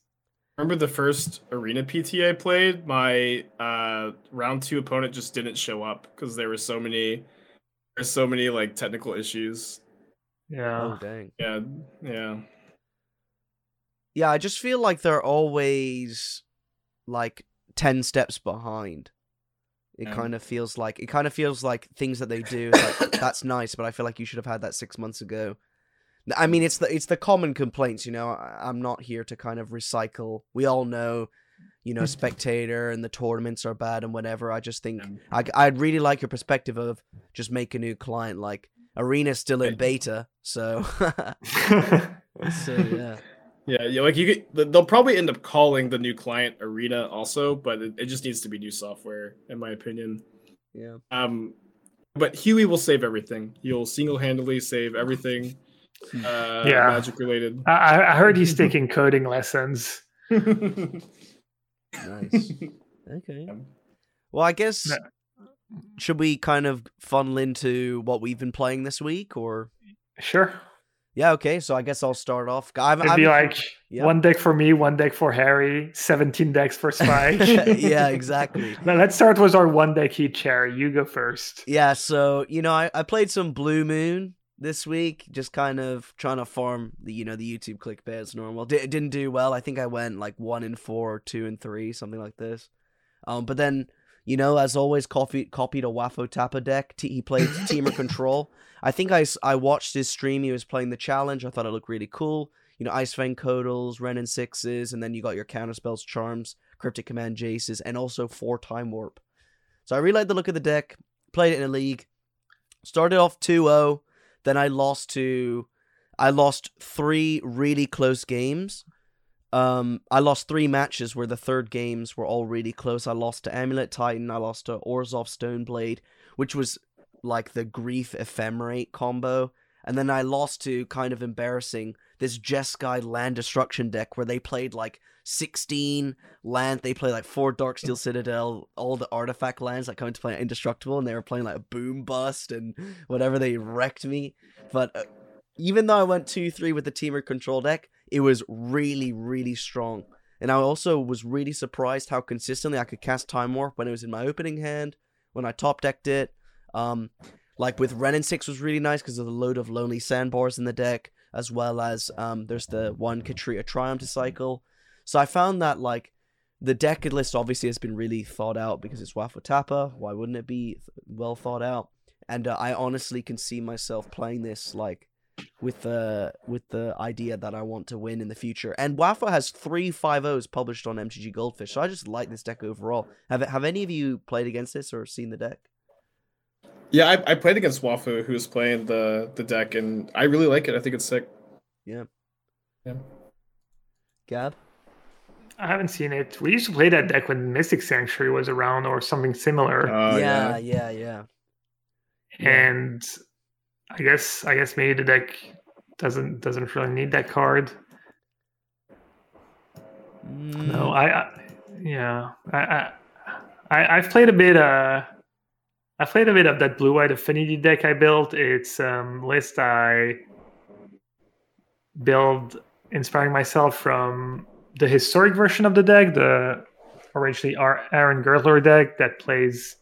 Remember the first arena PT I played? My uh, round two opponent just didn't show up because there were so many, there's so many like technical issues. Yeah. Oh, dang. Yeah, yeah. Yeah, I just feel like they're always like 10 steps behind. It Yeah. kind of feels like it kind of feels like things that they do like that's nice, but I feel like you should have had that 6 months ago. I mean, it's the it's the common complaints, you know. I, I'm not here to kind of recycle. We all know, you know, spectator and the tournaments are bad and whatever. I just think Yeah. I I'd really like your perspective of just make a new client like Arena's still in beta, so so yeah. Yeah, yeah, like you could, they'll probably end up calling the new client Arena also, but it, it just needs to be new software, in my opinion. Yeah. Um, but Huey will save everything. He'll single-handedly save everything, uh, Yeah. magic related. I, I I heard he's taking coding lessons. Nice. Okay. Well, I guess No. should we kind of funnel into what we've been playing this week, or Sure. yeah, okay. So I guess I'll start off. I've, It'd I've, be like yeah. one deck for me, one deck for Harry, 17 decks for Spike. yeah, exactly. Now let's start with our one deck each, Harry. You go first. Yeah, so you know, I, I played some Blue Moon this week, just kind of trying to farm the you know the YouTube clickbait as normal. Di- it didn't do well. I think I went like one in four, or two and three, something like this. Um, but then you know, as always, coffee copied a Wafo-Tapa deck. T- he played Temur Control. I think I, I watched his stream. He was playing the challenge. I thought it looked really cool. You know, Ice Fang Codals, Wrenn and Sixes, and then you got your counterspells, Charms, Cryptic Command Jaces, and also four Time Warp. So I really liked the look of the deck. Played it in a league. Started off 2-0. Then I lost to I lost three really close games. Um I lost three matches where the third games were all really close. I lost to Amulet Titan, I lost to Orzhov Stoneblade, which was like the grief ephemerate combo. and then I lost to kind of embarrassing this Jeskai land destruction deck where they played like 16 land. They play like four Darksteel Citadel, all the artifact lands that come into play indestructible, and they were playing like a Boom Bust and whatever. They wrecked me. But uh, even though I went 2 3 with the Temur control deck, it was really, really strong. And I also was really surprised how consistently I could cast Time Warp when it was in my opening hand, when I top decked it. Um, like with Wrenn and Six was really nice because of the load of Lonely Sandbars in the deck, as well as um, there's the one Ketria Triome to cycle. So I found that like the deck list obviously has been really thought out because it's Wafo-Tapa. Why wouldn't it be well thought out? And uh, I honestly can see myself playing this like with the with the idea that I want to win in the future. And Wafo has three five O's published on MTG Goldfish, so I just like this deck overall. Have have any of you played against this or seen the deck? Yeah, I, I played against Wafo, who was playing the the deck, and I really like it. I think it's sick. Yeah. Yeah. Gab. I haven't seen it. We used to play that deck when Mystic Sanctuary was around or something similar. Uh, yeah, yeah, yeah, yeah. And I guess I guess maybe the deck doesn't doesn't really need that card. Mm. No, I, I yeah, I, I I've played a bit. Uh, I played a bit of that blue white affinity deck I built. It's um list I build inspiring myself from the historic version of the deck, the originally our Aaron Gertler deck that plays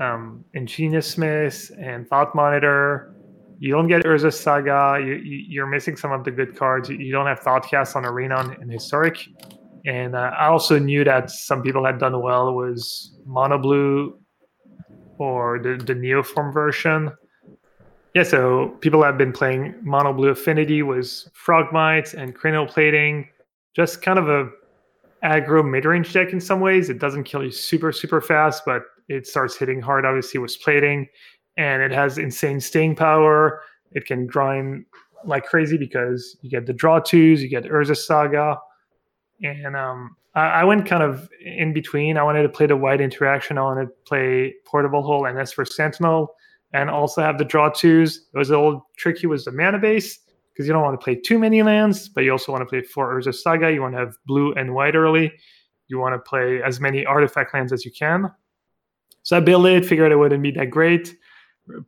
um, Ingenious Smith and Thought Monitor. You don't get Urza Saga. You, you, are missing some of the good cards. You, don't have Thoughtcast on Arena and Historic. And uh, I also knew that some people had done well was Mono Blue or the, the Neoform version yeah, so people have been playing Mono Blue Affinity was Frogmites and Cranial Plating, just kind of a aggro mid-range deck in some ways. It doesn't kill you super super fast, but it starts hitting hard. Obviously, with plating, and it has insane staying power. It can grind like crazy because you get the draw twos, you get Urza Saga, and um, I, I, went kind of in between. I wanted to play the white interaction. I wanted to play Portable Hole and Esper Sentinel and also have the draw twos. It was a little tricky was the mana base because you don't want to play too many lands, but you also want to play four Urza Saga. You want to have blue and white early. You want to play as many artifact lands as you can. So I built it, figured it wouldn't be that great.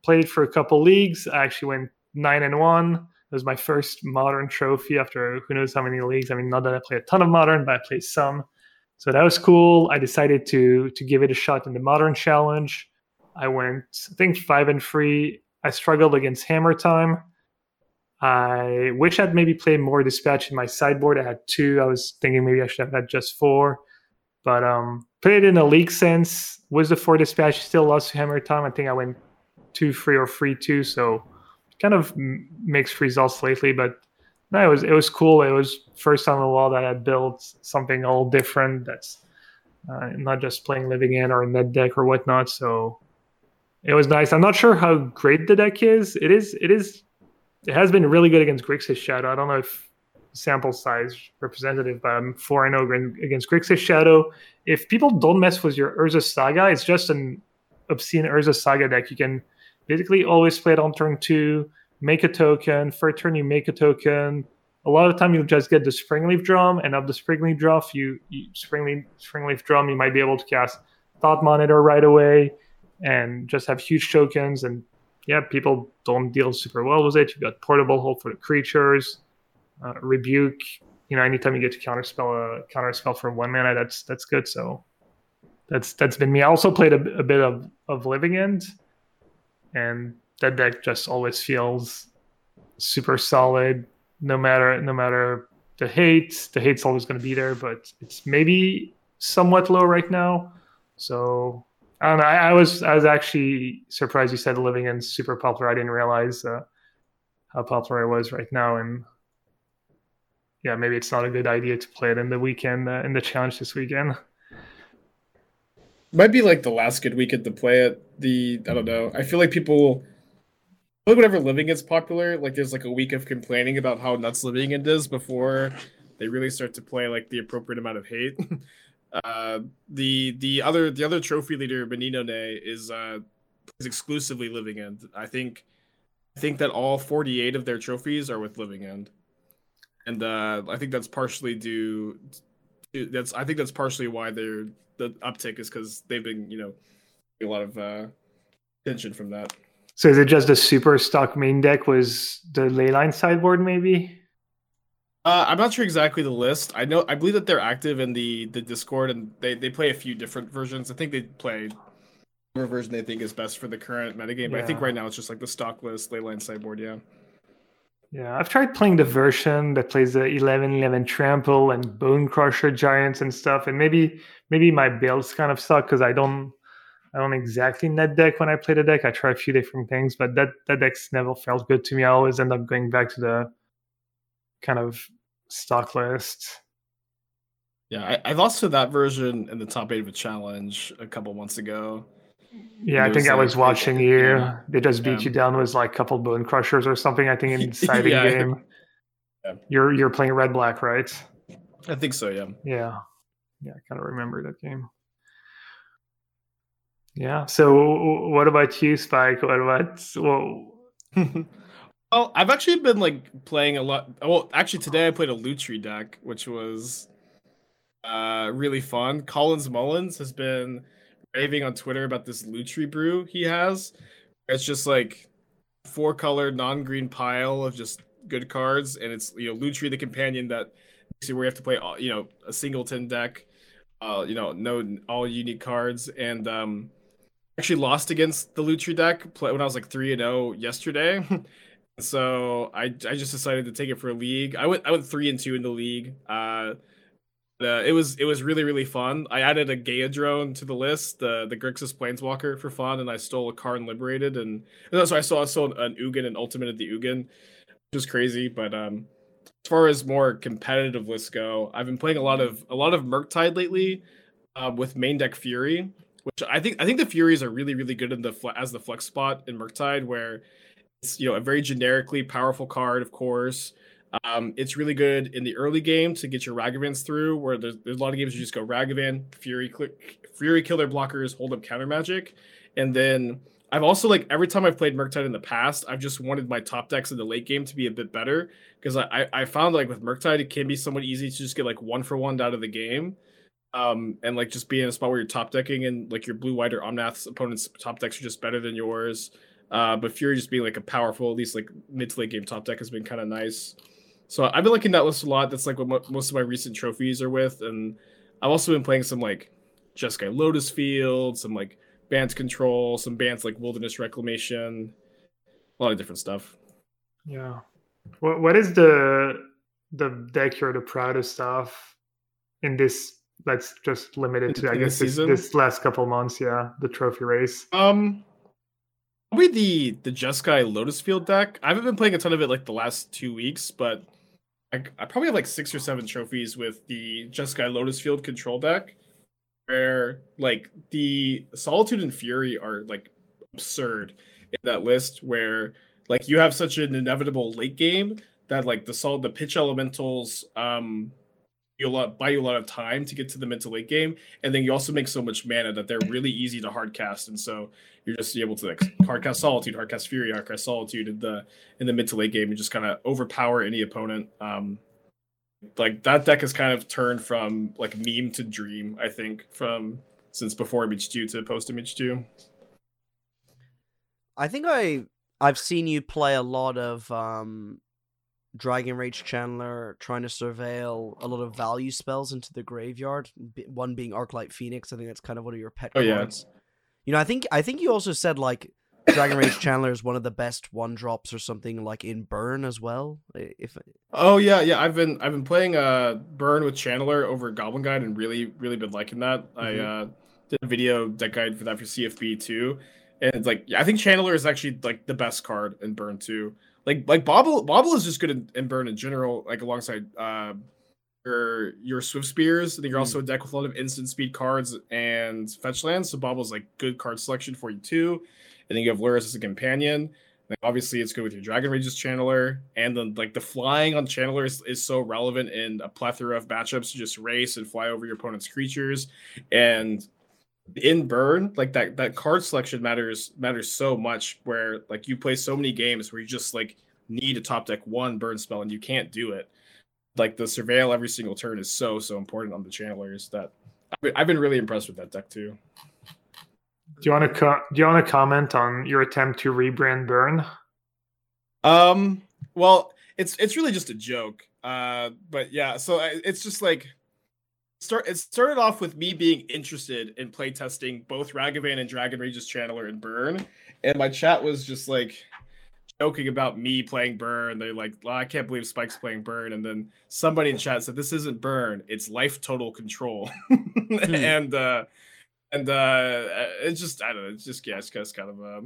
Played for a couple leagues. I actually went nine and one. It was my first modern trophy after who knows how many leagues. I mean, not that I play a ton of modern, but I played some. So that was cool. I decided to to give it a shot in the modern challenge. I went, I think, five and three. I struggled against Hammer Time. I wish I'd maybe played more Dispatch in my sideboard. I had two. I was thinking maybe I should have had just four. But um, put it in a league sense. Was the four Dispatch still lost to Hammer Time? I think I went two, three, or three, two. So kind of mixed results lately. But no, it was it was cool. It was first time in a while that I built something all different. That's uh, not just playing Living End or a net deck or whatnot. So it was nice. I'm not sure how great the deck is. It is. It is. It has been really good against Grixis Shadow. I don't know if sample size representative, but I'm four and oh zero against Grixis Shadow. If people don't mess with your Urza Saga, it's just an obscene Urza Saga deck. You can basically always play it on turn two, make a token. For a turn, you make a token. A lot of time, you'll just get the Springleaf Drum, and of the Springleaf Drum, you, you Springleaf Springleaf Drum, you might be able to cast Thought Monitor right away and just have huge tokens. And yeah, people don't deal super well with it. You've got Portable Hole for the creatures, uh, rebuke. You know, anytime you get to counterspell a counterspell for one mana, that's that's good. So that's that's been me. I also played a, a bit of of Living End, and that deck just always feels super solid. No matter no matter the hate, the hate's always going to be there, but it's maybe somewhat low right now. So I don't know. I, I, was I was actually surprised you said Living End super popular. I didn't realize uh, how popular it was right now, and yeah, maybe it's not a good idea to play it in the weekend uh, in the challenge this weekend. Might be like the last good weekend to play it. The I don't know. I feel like people like whenever Living End's popular, like there's like a week of complaining about how nuts Living End is before they really start to play like the appropriate amount of hate. Uh, the the other the other trophy leader Benino Ne is uh is exclusively Living End. I think I think that all 48 of their trophies are with Living End, and uh, I think that's partially due. To, that's I think that's partially why they're the uptick is because they've been you know a lot of uh, tension from that. So is it just a super stock main deck was the leyline sideboard maybe? Uh, I'm not sure exactly the list. I know I believe that they're active in the the Discord and they, they play a few different versions. I think they play whatever version they think is best for the current metagame. But I think right now it's just like the stock list leyline sideboard. Yeah. Yeah, I've tried playing the version that plays the 11 11 trample and bone crusher giants and stuff, and maybe maybe my builds kind of suck because I don't I don't exactly net deck when I play the deck. I try a few different things, but that that deck's never felt good to me. I always end up going back to the kind of stock list. Yeah, I, I lost to that version in the top eight of a challenge a couple months ago. Yeah, I think was I was watching you. yeah. They just beat Yeah. you down with like a couple bone crushers or something. I think in deciding Yeah. game. Yeah. You're you're playing red black, right? I think so. Yeah. Yeah. Yeah, I kind of remember that game. Yeah. So what about you, Spike? What about well, well, I've actually been like playing a lot. Well, actually today I played a Lutri deck, which was uh really fun. Collins Mullen has been raving on Twitter about this Lutri brew he has. It's just like four color non-green pile of just good cards, and it's you know Lutri the companion that makes you where you have to play all, you know a singleton deck. Uh, you know, no all unique cards, and um, actually lost against the Lutri deck play, when I was like three and zero yesterday. so I I just decided to take it for a league. I went I went three and two in the league. Uh, uh, it was it was really really fun. I added a Gaia drone to the list, the the Grixis Planeswalker for fun, and I stole a Karn Liberated, and no, so I saw I an Ugin and Ultimate of the Ugin, which was crazy. But um, as far as more competitive lists go, I've been playing a lot of a lot of Murktide lately, um, with main deck Fury, which I think I think the Furies are really really good in the as the flex spot in Murktide, where it's you know a very generically powerful card, of course. Um, it's really good in the early game to get your Ragavans through, where there's, there's a lot of games you just go Ragavan, Fury, Fury killer blockers, hold up counter magic, and then I've also like every time I've played Murktide in the past, I've just wanted my top decks in the late game to be a bit better because I, I I found like with Murktide it can be somewhat easy to just get like one for one out of the game, um, and like just be in a spot where you're top decking and like your blue white or Omnath's opponent's top decks are just better than yours. Uh, but Fury just being like a powerful, at least like mid to late game top deck has been kind of nice. So I've been liking that list a lot. That's like what mo- most of my recent trophies are with, and I've also been playing some like Jeskai Lotus Field, some like Bant Control, some Bants like Wilderness Reclamation, a lot of different stuff. yeah. What what is the the deck you're the proudest of in this? Let's just limit it to I In guess this this, this last couple months. Yeah, the trophy race. Um, probably the the Jeskai Lotus Field deck. I haven't been playing a ton of it like the last two weeks, but I, I probably have like six or seven trophies with the Jeskai Lotus Field control deck, where like the Solitude and Fury are like absurd in that list. Where like you have such an inevitable late game that like the sol the pitch elementals um you a lot buy you a lot of time to get to the mid to late game and then you also make so much mana that they're really easy to hard cast and so you're just able to like hard cast solitude hard cast fury hard cast solitude in the in the mid to late game and just kind of overpower any opponent. Um like that deck has kind of turned from like meme to dream i think from since before MH2 to post MH2 I think I I've seen you play a lot of um Dragon Rage Channeler trying to surveil a lot of value spells into the graveyard. One being Arclight Phoenix. I think that's kind of one of your pet Oh, yeah. cards. You know, I think I think you also said like Dragon Rage Channeler is one of the best one drops or something like in Burn as well. If Oh yeah, yeah. I've been I've been playing uh Burn with Channeler over Goblin Guide and really really been liking that. I Mhm. uh did a video deck guide for that for CFB too, and it's like yeah, I think Channeler is actually like the best card in Burn too. Like like Bobble Bobble is just good in, in Burn in general. Like alongside uh your your Swift Spears. I think you're also a deck with a lot of instant speed cards and fetch lands. So Bobble's like good card selection for you too. And then you have Lurrus as a companion. Like, obviously, it's good with your Dragon Rage's Channeler, and then like the flying on Channeler is, is so relevant in a plethora of matchups. Just race and fly over your opponent's creatures, and in burn like that that card selection matters matters so much where like you play so many games where you just like need a top deck one burn spell and you can't do it. Like the surveil every single turn is so so important on the channelers that I've been, I've been really impressed with that deck too. Do you want to co- do you want to comment on your attempt to rebrand burn? Um well it's it's really just a joke uh but yeah so it's just like start it started off with me being interested in playtesting both Ragavan and Dragon Rage's Channeler and Burn. And my chat was just like joking about me playing Burn. They're like, well, I can't believe Spike's playing Burn. And then somebody in chat said, This isn't Burn, it's life total control. hmm. And uh and uh it's just I don't know, it's just yeah, it's just kind of a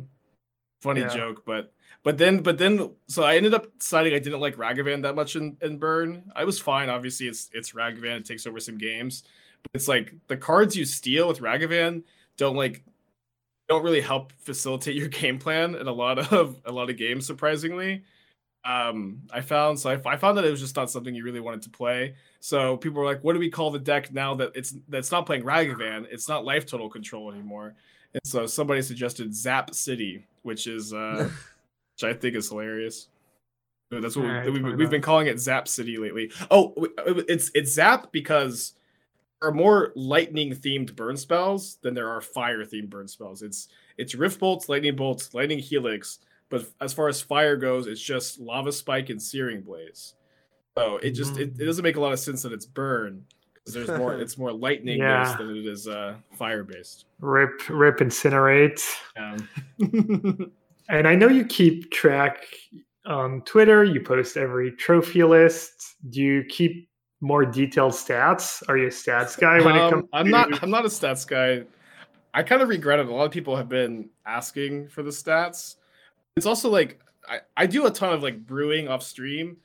funny yeah. joke, but but then, but then, so I ended up deciding I didn't like Ragavan that much in, in Burn. I was fine. Obviously, it's it's Ragavan. It takes over some games, but it's like the cards you steal with Ragavan don't like don't really help facilitate your game plan in a lot of a lot of games. Surprisingly, um, I found so I, I found that it was just not something you really wanted to play. So people were like, "What do we call the deck now that it's that's not playing Ragavan? It's not life total control anymore." And so somebody suggested Zap City, which is uh which I think is hilarious. That's what right, we, have been calling it Zap City lately. Oh, it's it's Zap because there are more lightning themed burn spells than there are fire themed burn spells. It's it's Rift Bolts, Lightning Bolts, Lightning Helix, but as far as fire goes, it's just Lava Spike and Searing Blaze. So it just mm-hmm. it, it, doesn't make a lot of sense that it's burn because there's more it's more lightning yeah. based than it is uh, fire based. Rip, rip, incinerate. And I know you keep track on Twitter. You post every trophy list. Do you keep more detailed stats? Are you a stats guy when um, it comes? I'm to- not. I'm not a stats guy. I kind of regret it. A lot of people have been asking for the stats. It's also like I, I do a ton of like brewing off stream,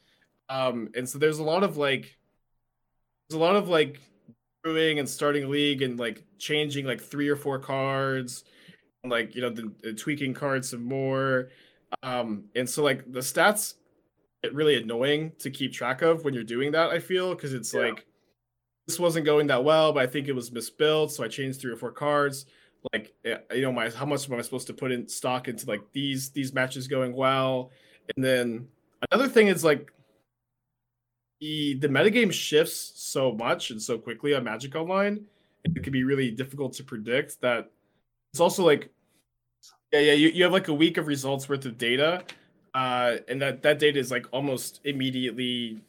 um, and so there's a lot of like there's a lot of like brewing and starting league and like changing like three or four cards like you know the, the tweaking cards some more. Um and so like the stats get really annoying to keep track of when you're doing that i feel because it's yeah. like this wasn't going that well but i think it was misbuilt so i changed three or four cards. Like eh, you know my how much am i supposed to put in stock into like these these matches going well? And then another thing is like the the metagame shifts so much and so quickly on magic online and it can be really difficult to predict that. It's also like yeah, yeah. You, you have like a week of results worth of data, uh, and that that data is like almost immediately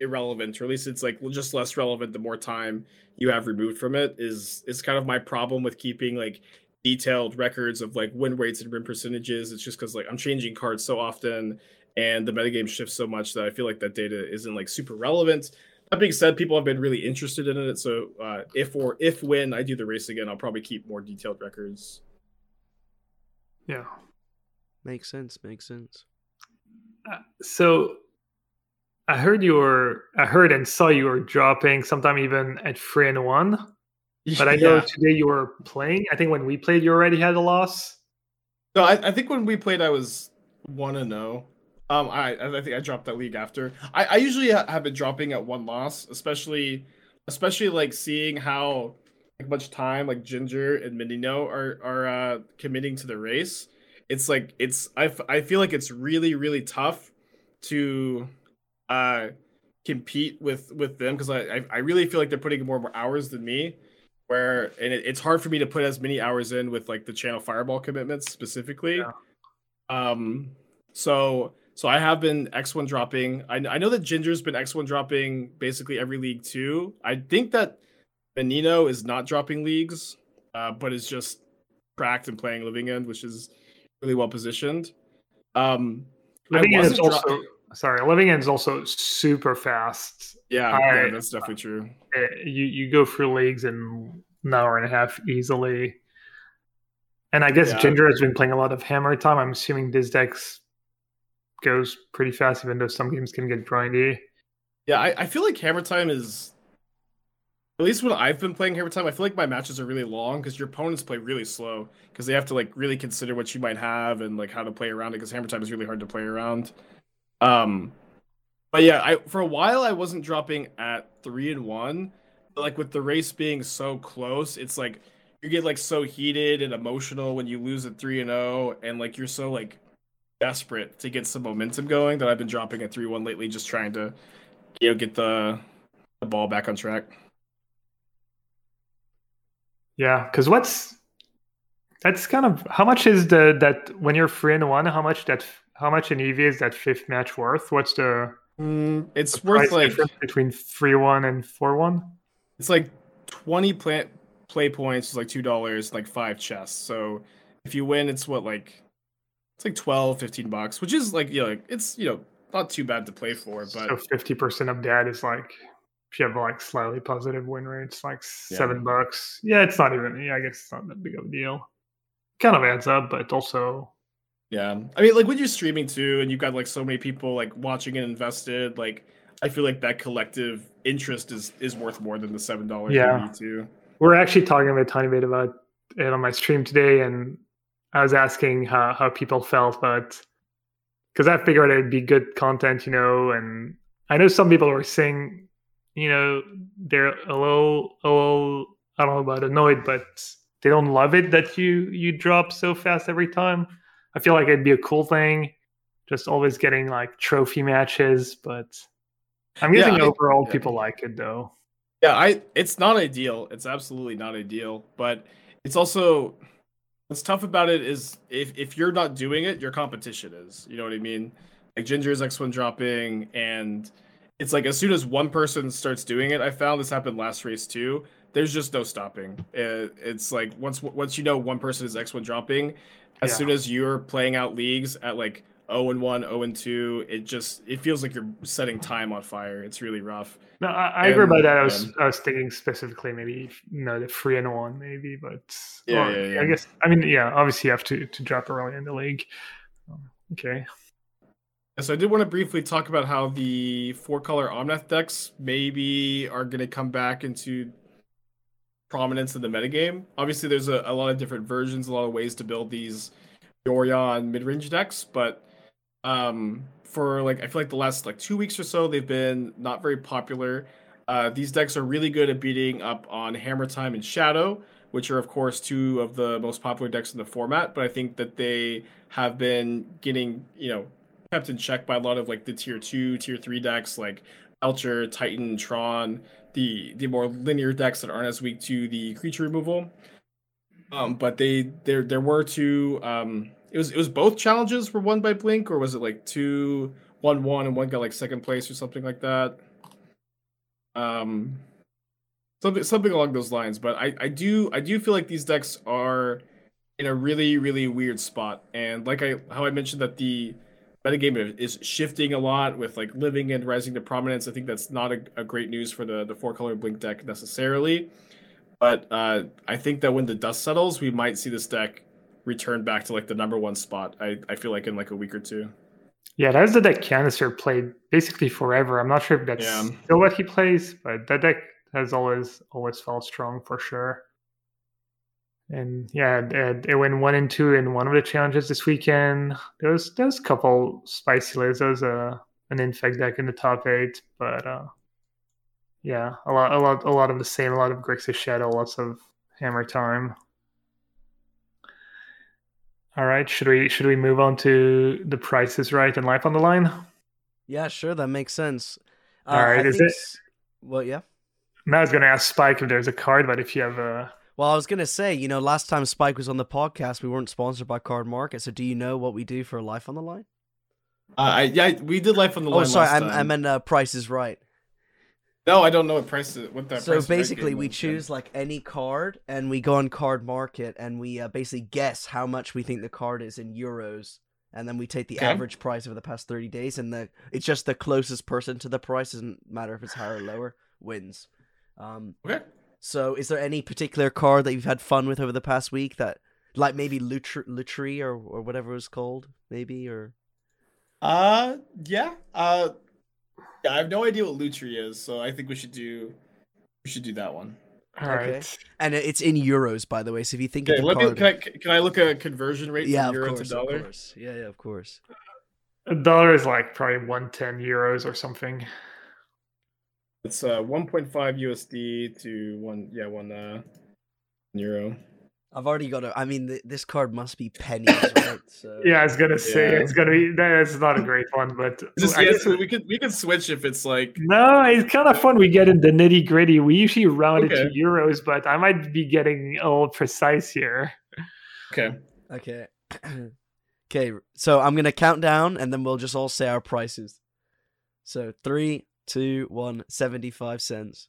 irrelevant, or at least it's like just less relevant the more time you have removed from it. Is is kind of my problem with keeping like detailed records of like win rates and win percentages. It's just because like I'm changing cards so often and the metagame shifts so much that I feel like that data isn't like super relevant. That being said, people have been really interested in it. So uh, if or if when I do the race again, I'll probably keep more detailed records. Yeah. Makes sense. Makes sense. Uh, so I heard you were, I heard and saw you were dropping sometime even at three and one. But I know yeah. today you were playing. I think when we played, you already had a loss. No, I, I think when we played, I was one and zero. Oh. Um, I I think I dropped that league after. I, I usually have been dropping at one loss, especially especially like seeing how like much time like Ginger and Minino are are uh, committing to the race. It's like it's I, f- I feel like it's really really tough to uh compete with with them because I, I really feel like they're putting more more hours than me where and it, it's hard for me to put as many hours in with like the ChannelFireball commitments specifically yeah. um so so i have been x1 dropping I, I know that ginger's been x1 dropping basically every league too i think that Menino is not dropping leagues, uh, but is just cracked and playing Living End, which is really well positioned. Um, Living End is also dro- sorry. Living End is also super fast. Yeah, I, yeah, that's definitely true. Eh, you you go through leagues in an hour and a half easily. And I guess yeah. Ginger has been playing a lot of Hammer time. I'm assuming this deck goes pretty fast, even though some games can get grindy. Yeah, I, I feel like Hammer time is at least when I've been playing Hammer Time, I feel like my matches are really long because your opponents play really slow because they have to like really consider what you might have and like how to play around it because Hammer Time is really hard to play around. Um, but yeah, I for a while I wasn't dropping at three and one, but like with the race being so close, it's like you get like so heated and emotional when you lose at three and zero, and like you're so like desperate to get some momentum going that I've been dropping at three one lately, just trying to you know get the the ball back on track. Yeah, because what's that's kind of how much is the that when you're three and one, how much that how much in EV is that fifth match worth? What's the Mm, it's the worth like between three one and four one? it's like twenty play play points is like two dollars, like five chests. So if you win, it's what like it's like 12, 15 bucks, which is like you know, like, it's you know not too bad to play for, but So fifty percent of that is like if you have like slightly positive win rates, like Yeah. seven bucks. Yeah, it's not even. Yeah, I guess it's not that big of a deal. Kind of adds up, but also Yeah, I mean, like when you're streaming too, and you've got like so many people like watching and invested, like I feel like that collective interest is is worth more than the seven dollars. Yeah. too. we're actually talking a tiny bit about it on my stream today, and I was asking how how people felt, but because I figured it'd be good content, you know, and I know some people were saying, you know, they're a little, a little, I don't know about annoyed, but they don't love it that you you drop so fast every time. I feel like it'd be a cool thing, just always getting like trophy matches, but I'm Yeah, I- overall yeah. people like it though. Yeah, I it's not ideal. It's absolutely not ideal, but it's also what's tough about it is if if you're not doing it, your competition is. You know what I mean? Like Ginger's X1 dropping and it's like as soon as one person starts doing it, I found this happened last race too. There's just no stopping. It, it's like once once you know one person is X1 dropping, as Yeah. soon as you're playing out leagues at like 0 and 1, 0 and 2, it just it feels like you're setting time on fire. It's really rough. No, I, I agree about that. I was um, I was thinking specifically maybe you know the three and one maybe, but Yeah, or, yeah, yeah. I guess I mean yeah, obviously you have to to drop early in the league. Um, Okay. So I did want to briefly talk about how the four color Omnath decks maybe are going to come back into prominence in the metagame. Obviously, there's a, a lot of different versions, a lot of ways to build these Yorion mid range decks, but um, for like I feel like the last like two weeks or so, they've been not very popular. Uh, these decks are really good at beating up on Hammer Time and Shadow, which are of course two of the most popular decks in the format. But I think that they have been getting you know kept in check by a lot of like the tier two, tier three decks like Belcher, Titan, Tron, the the more linear decks that aren't as weak to the creature removal. Um, but they there there were two. Um, it was it was both challenges were won by Blink, or was it like two one one and one got like second place or something like that? Um, something something along those lines. But I I do I do feel like these decks are in a really really weird spot, and like I how I mentioned that the metagame is shifting a lot with like Living End rising to prominence. I think that's not a, a great news for the the four color blink deck necessarily. But uh, I think that when the dust settles, we might see this deck return back to like the number one spot. I, I feel like in like a week or two. Yeah, that's the deck Canister played basically forever. I'm not sure if that's Yeah. still what he plays, but that deck has always always felt strong for sure. And yeah, it, it went one and two in one of the challenges this weekend. There was there was a couple spicy lists. There was a an infect deck in the top eight, but uh, yeah, a lot a lot a lot of the same. A lot of Grixis Shadow, lots of Hammer Time. All right, should we should we move on to the prices right and life on the line? Yeah, sure, that makes sense. Uh, All right, I is it- Well, yeah. Now I was gonna ask Spike if there's a card, but if you have a Well, I was gonna say, you know, last time Spike was on the podcast, we weren't sponsored by Cardmarket. So, do you know what we do for Life on the Line? Uh, I yeah, we did life on the Oh, line. Oh, sorry, I, I meant uh, Price is Right. no, I don't know what price is, what that. So price is right basically, we choose like any card, and we go on Cardmarket, and we uh, basically guess how much we think the card is in euros, and then we take the Okay. average price over the past thirty days, and the it's just the closest person to the price. Doesn't matter if it's higher or lower, wins. Um, Okay. So, is there any particular card that you've had fun with over the past week that, like maybe Lutri, Lutri or or whatever it was called, maybe or Uh, yeah. Uh, I have no idea what Lutri is, so I think we should do we should do that one. all Okay. right. and it's in euros by the way. So if you think Okay, of the let me. Can I can I look at a conversion rate yeah, from of euro course, to of dollar? course, yeah, yeah, of course. A dollar is like probably one ten euros or something. It's uh 1.5 USD to one yeah one uh euro. I've already got a. I mean, th- this card must be pennies, right? So Yeah, I was gonna say Yeah. it's gonna be that's not a great one, but Just, I yeah, guess so we could we could switch if it's like no, it's kind of fun. We get in the nitty gritty. We usually round it to euros, but I might be getting a little precise here. okay. Okay. okay, so I'm gonna count down and then we'll just all say our prices. So three, two, one, 75 cents.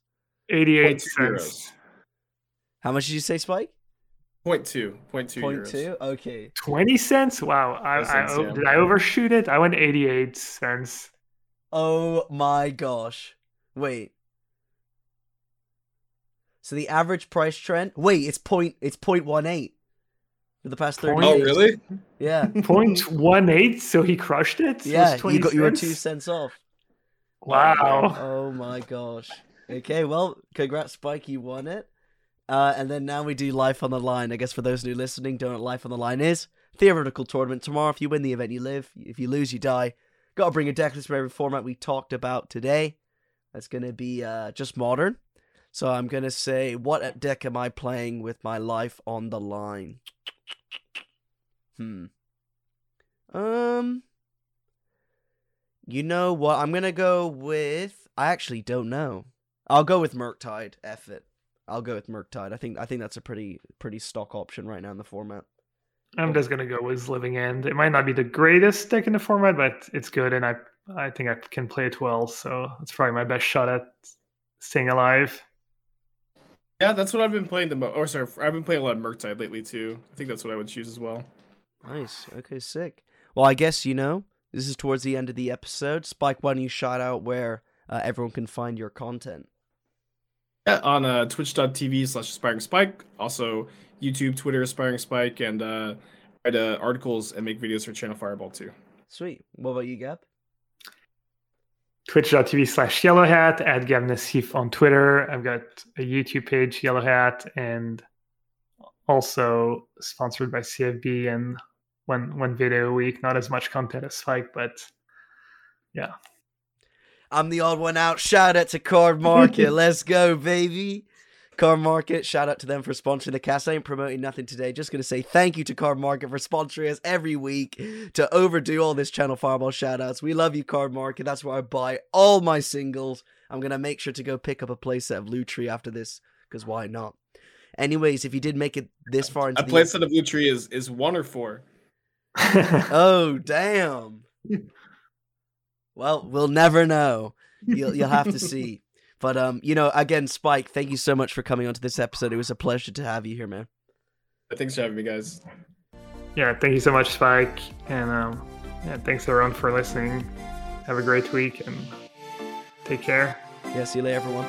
Eighty-eight Point two cents. How much did you say, Spike? Point two. Point two Point euros. two? Okay. Twenty cents? Wow. I, Twenty I, yeah. did I overshoot it? I went eighty-eight cents. Oh my gosh. Wait. So the average price trend wait, it's point it's point one eight for the past thirty Oh days. really? Yeah. Point one eight. So he crushed it. So Yeah, it's you got you were two cents off. Wow. Oh my gosh. Okay, well, congrats, Spike. You won it. Uh, and then now we do Life on the Line. I guess for those new listening, don't know what Life on the Line is. Theoretical tournament. Tomorrow, if you win the event, you live. If you lose, you die. Got to bring a deck list for every format we talked about today. That's going to be uh, just modern. So I'm going to say, what deck am I playing with my life on the line? Hmm. Um. You know what? I'm gonna go with. I actually don't know. I'll go with Murktide. F it. I'll go with Murktide. I think I think that's a pretty pretty stock option right now in the format. I'm just gonna go with Living End. It might not be the greatest deck in the format, but it's good, and I I think I can play it well. So it's probably my best shot at staying alive. Yeah, that's what I've been playing the most. Or sorry, I've been playing a lot of Murktide lately too. I think that's what I would choose as well. Nice. Okay, sick. Well, I guess you know this is towards the end of the episode. Spike, why don't you shout out where uh, everyone can find your content? Yeah, on uh, twitch.tv slash aspiring spike. Also YouTube, Twitter, aspiring spike, and uh, write uh, articles and make videos for ChannelFireball too. Sweet. What about you, Gab? Twitch.tv slash Yellowhat, at Gab Nassif on Twitter. I've got a YouTube page, Yellow Hat, and also sponsored by CFB and one one video a week. Not as much content as Spike, but yeah. I'm the odd one out. Shout out to Cardmarket. Let's go, baby. Cardmarket, shout out to them for sponsoring the cast. I ain't promoting nothing today. Just gonna say thank you to Cardmarket for sponsoring us every week to overdo all this ChannelFireball shout outs. We love you, Cardmarket. That's where I buy all my singles. I'm gonna make sure to go pick up a playset of Loot Tree after this, because why not? Anyways, if you did make it this far into A the playset of Blue Tree is is one or four. Oh damn. well, we'll never know. You'll you'll have to see. But um, you know, again, Spike, thank you so much for coming onto this episode. It was a pleasure to have you here, man. Thanks for having me, guys. yeah, thank you so much, Spike. And um, yeah, thanks everyone for listening. Have a great week and take care. Yeah, see you later, everyone.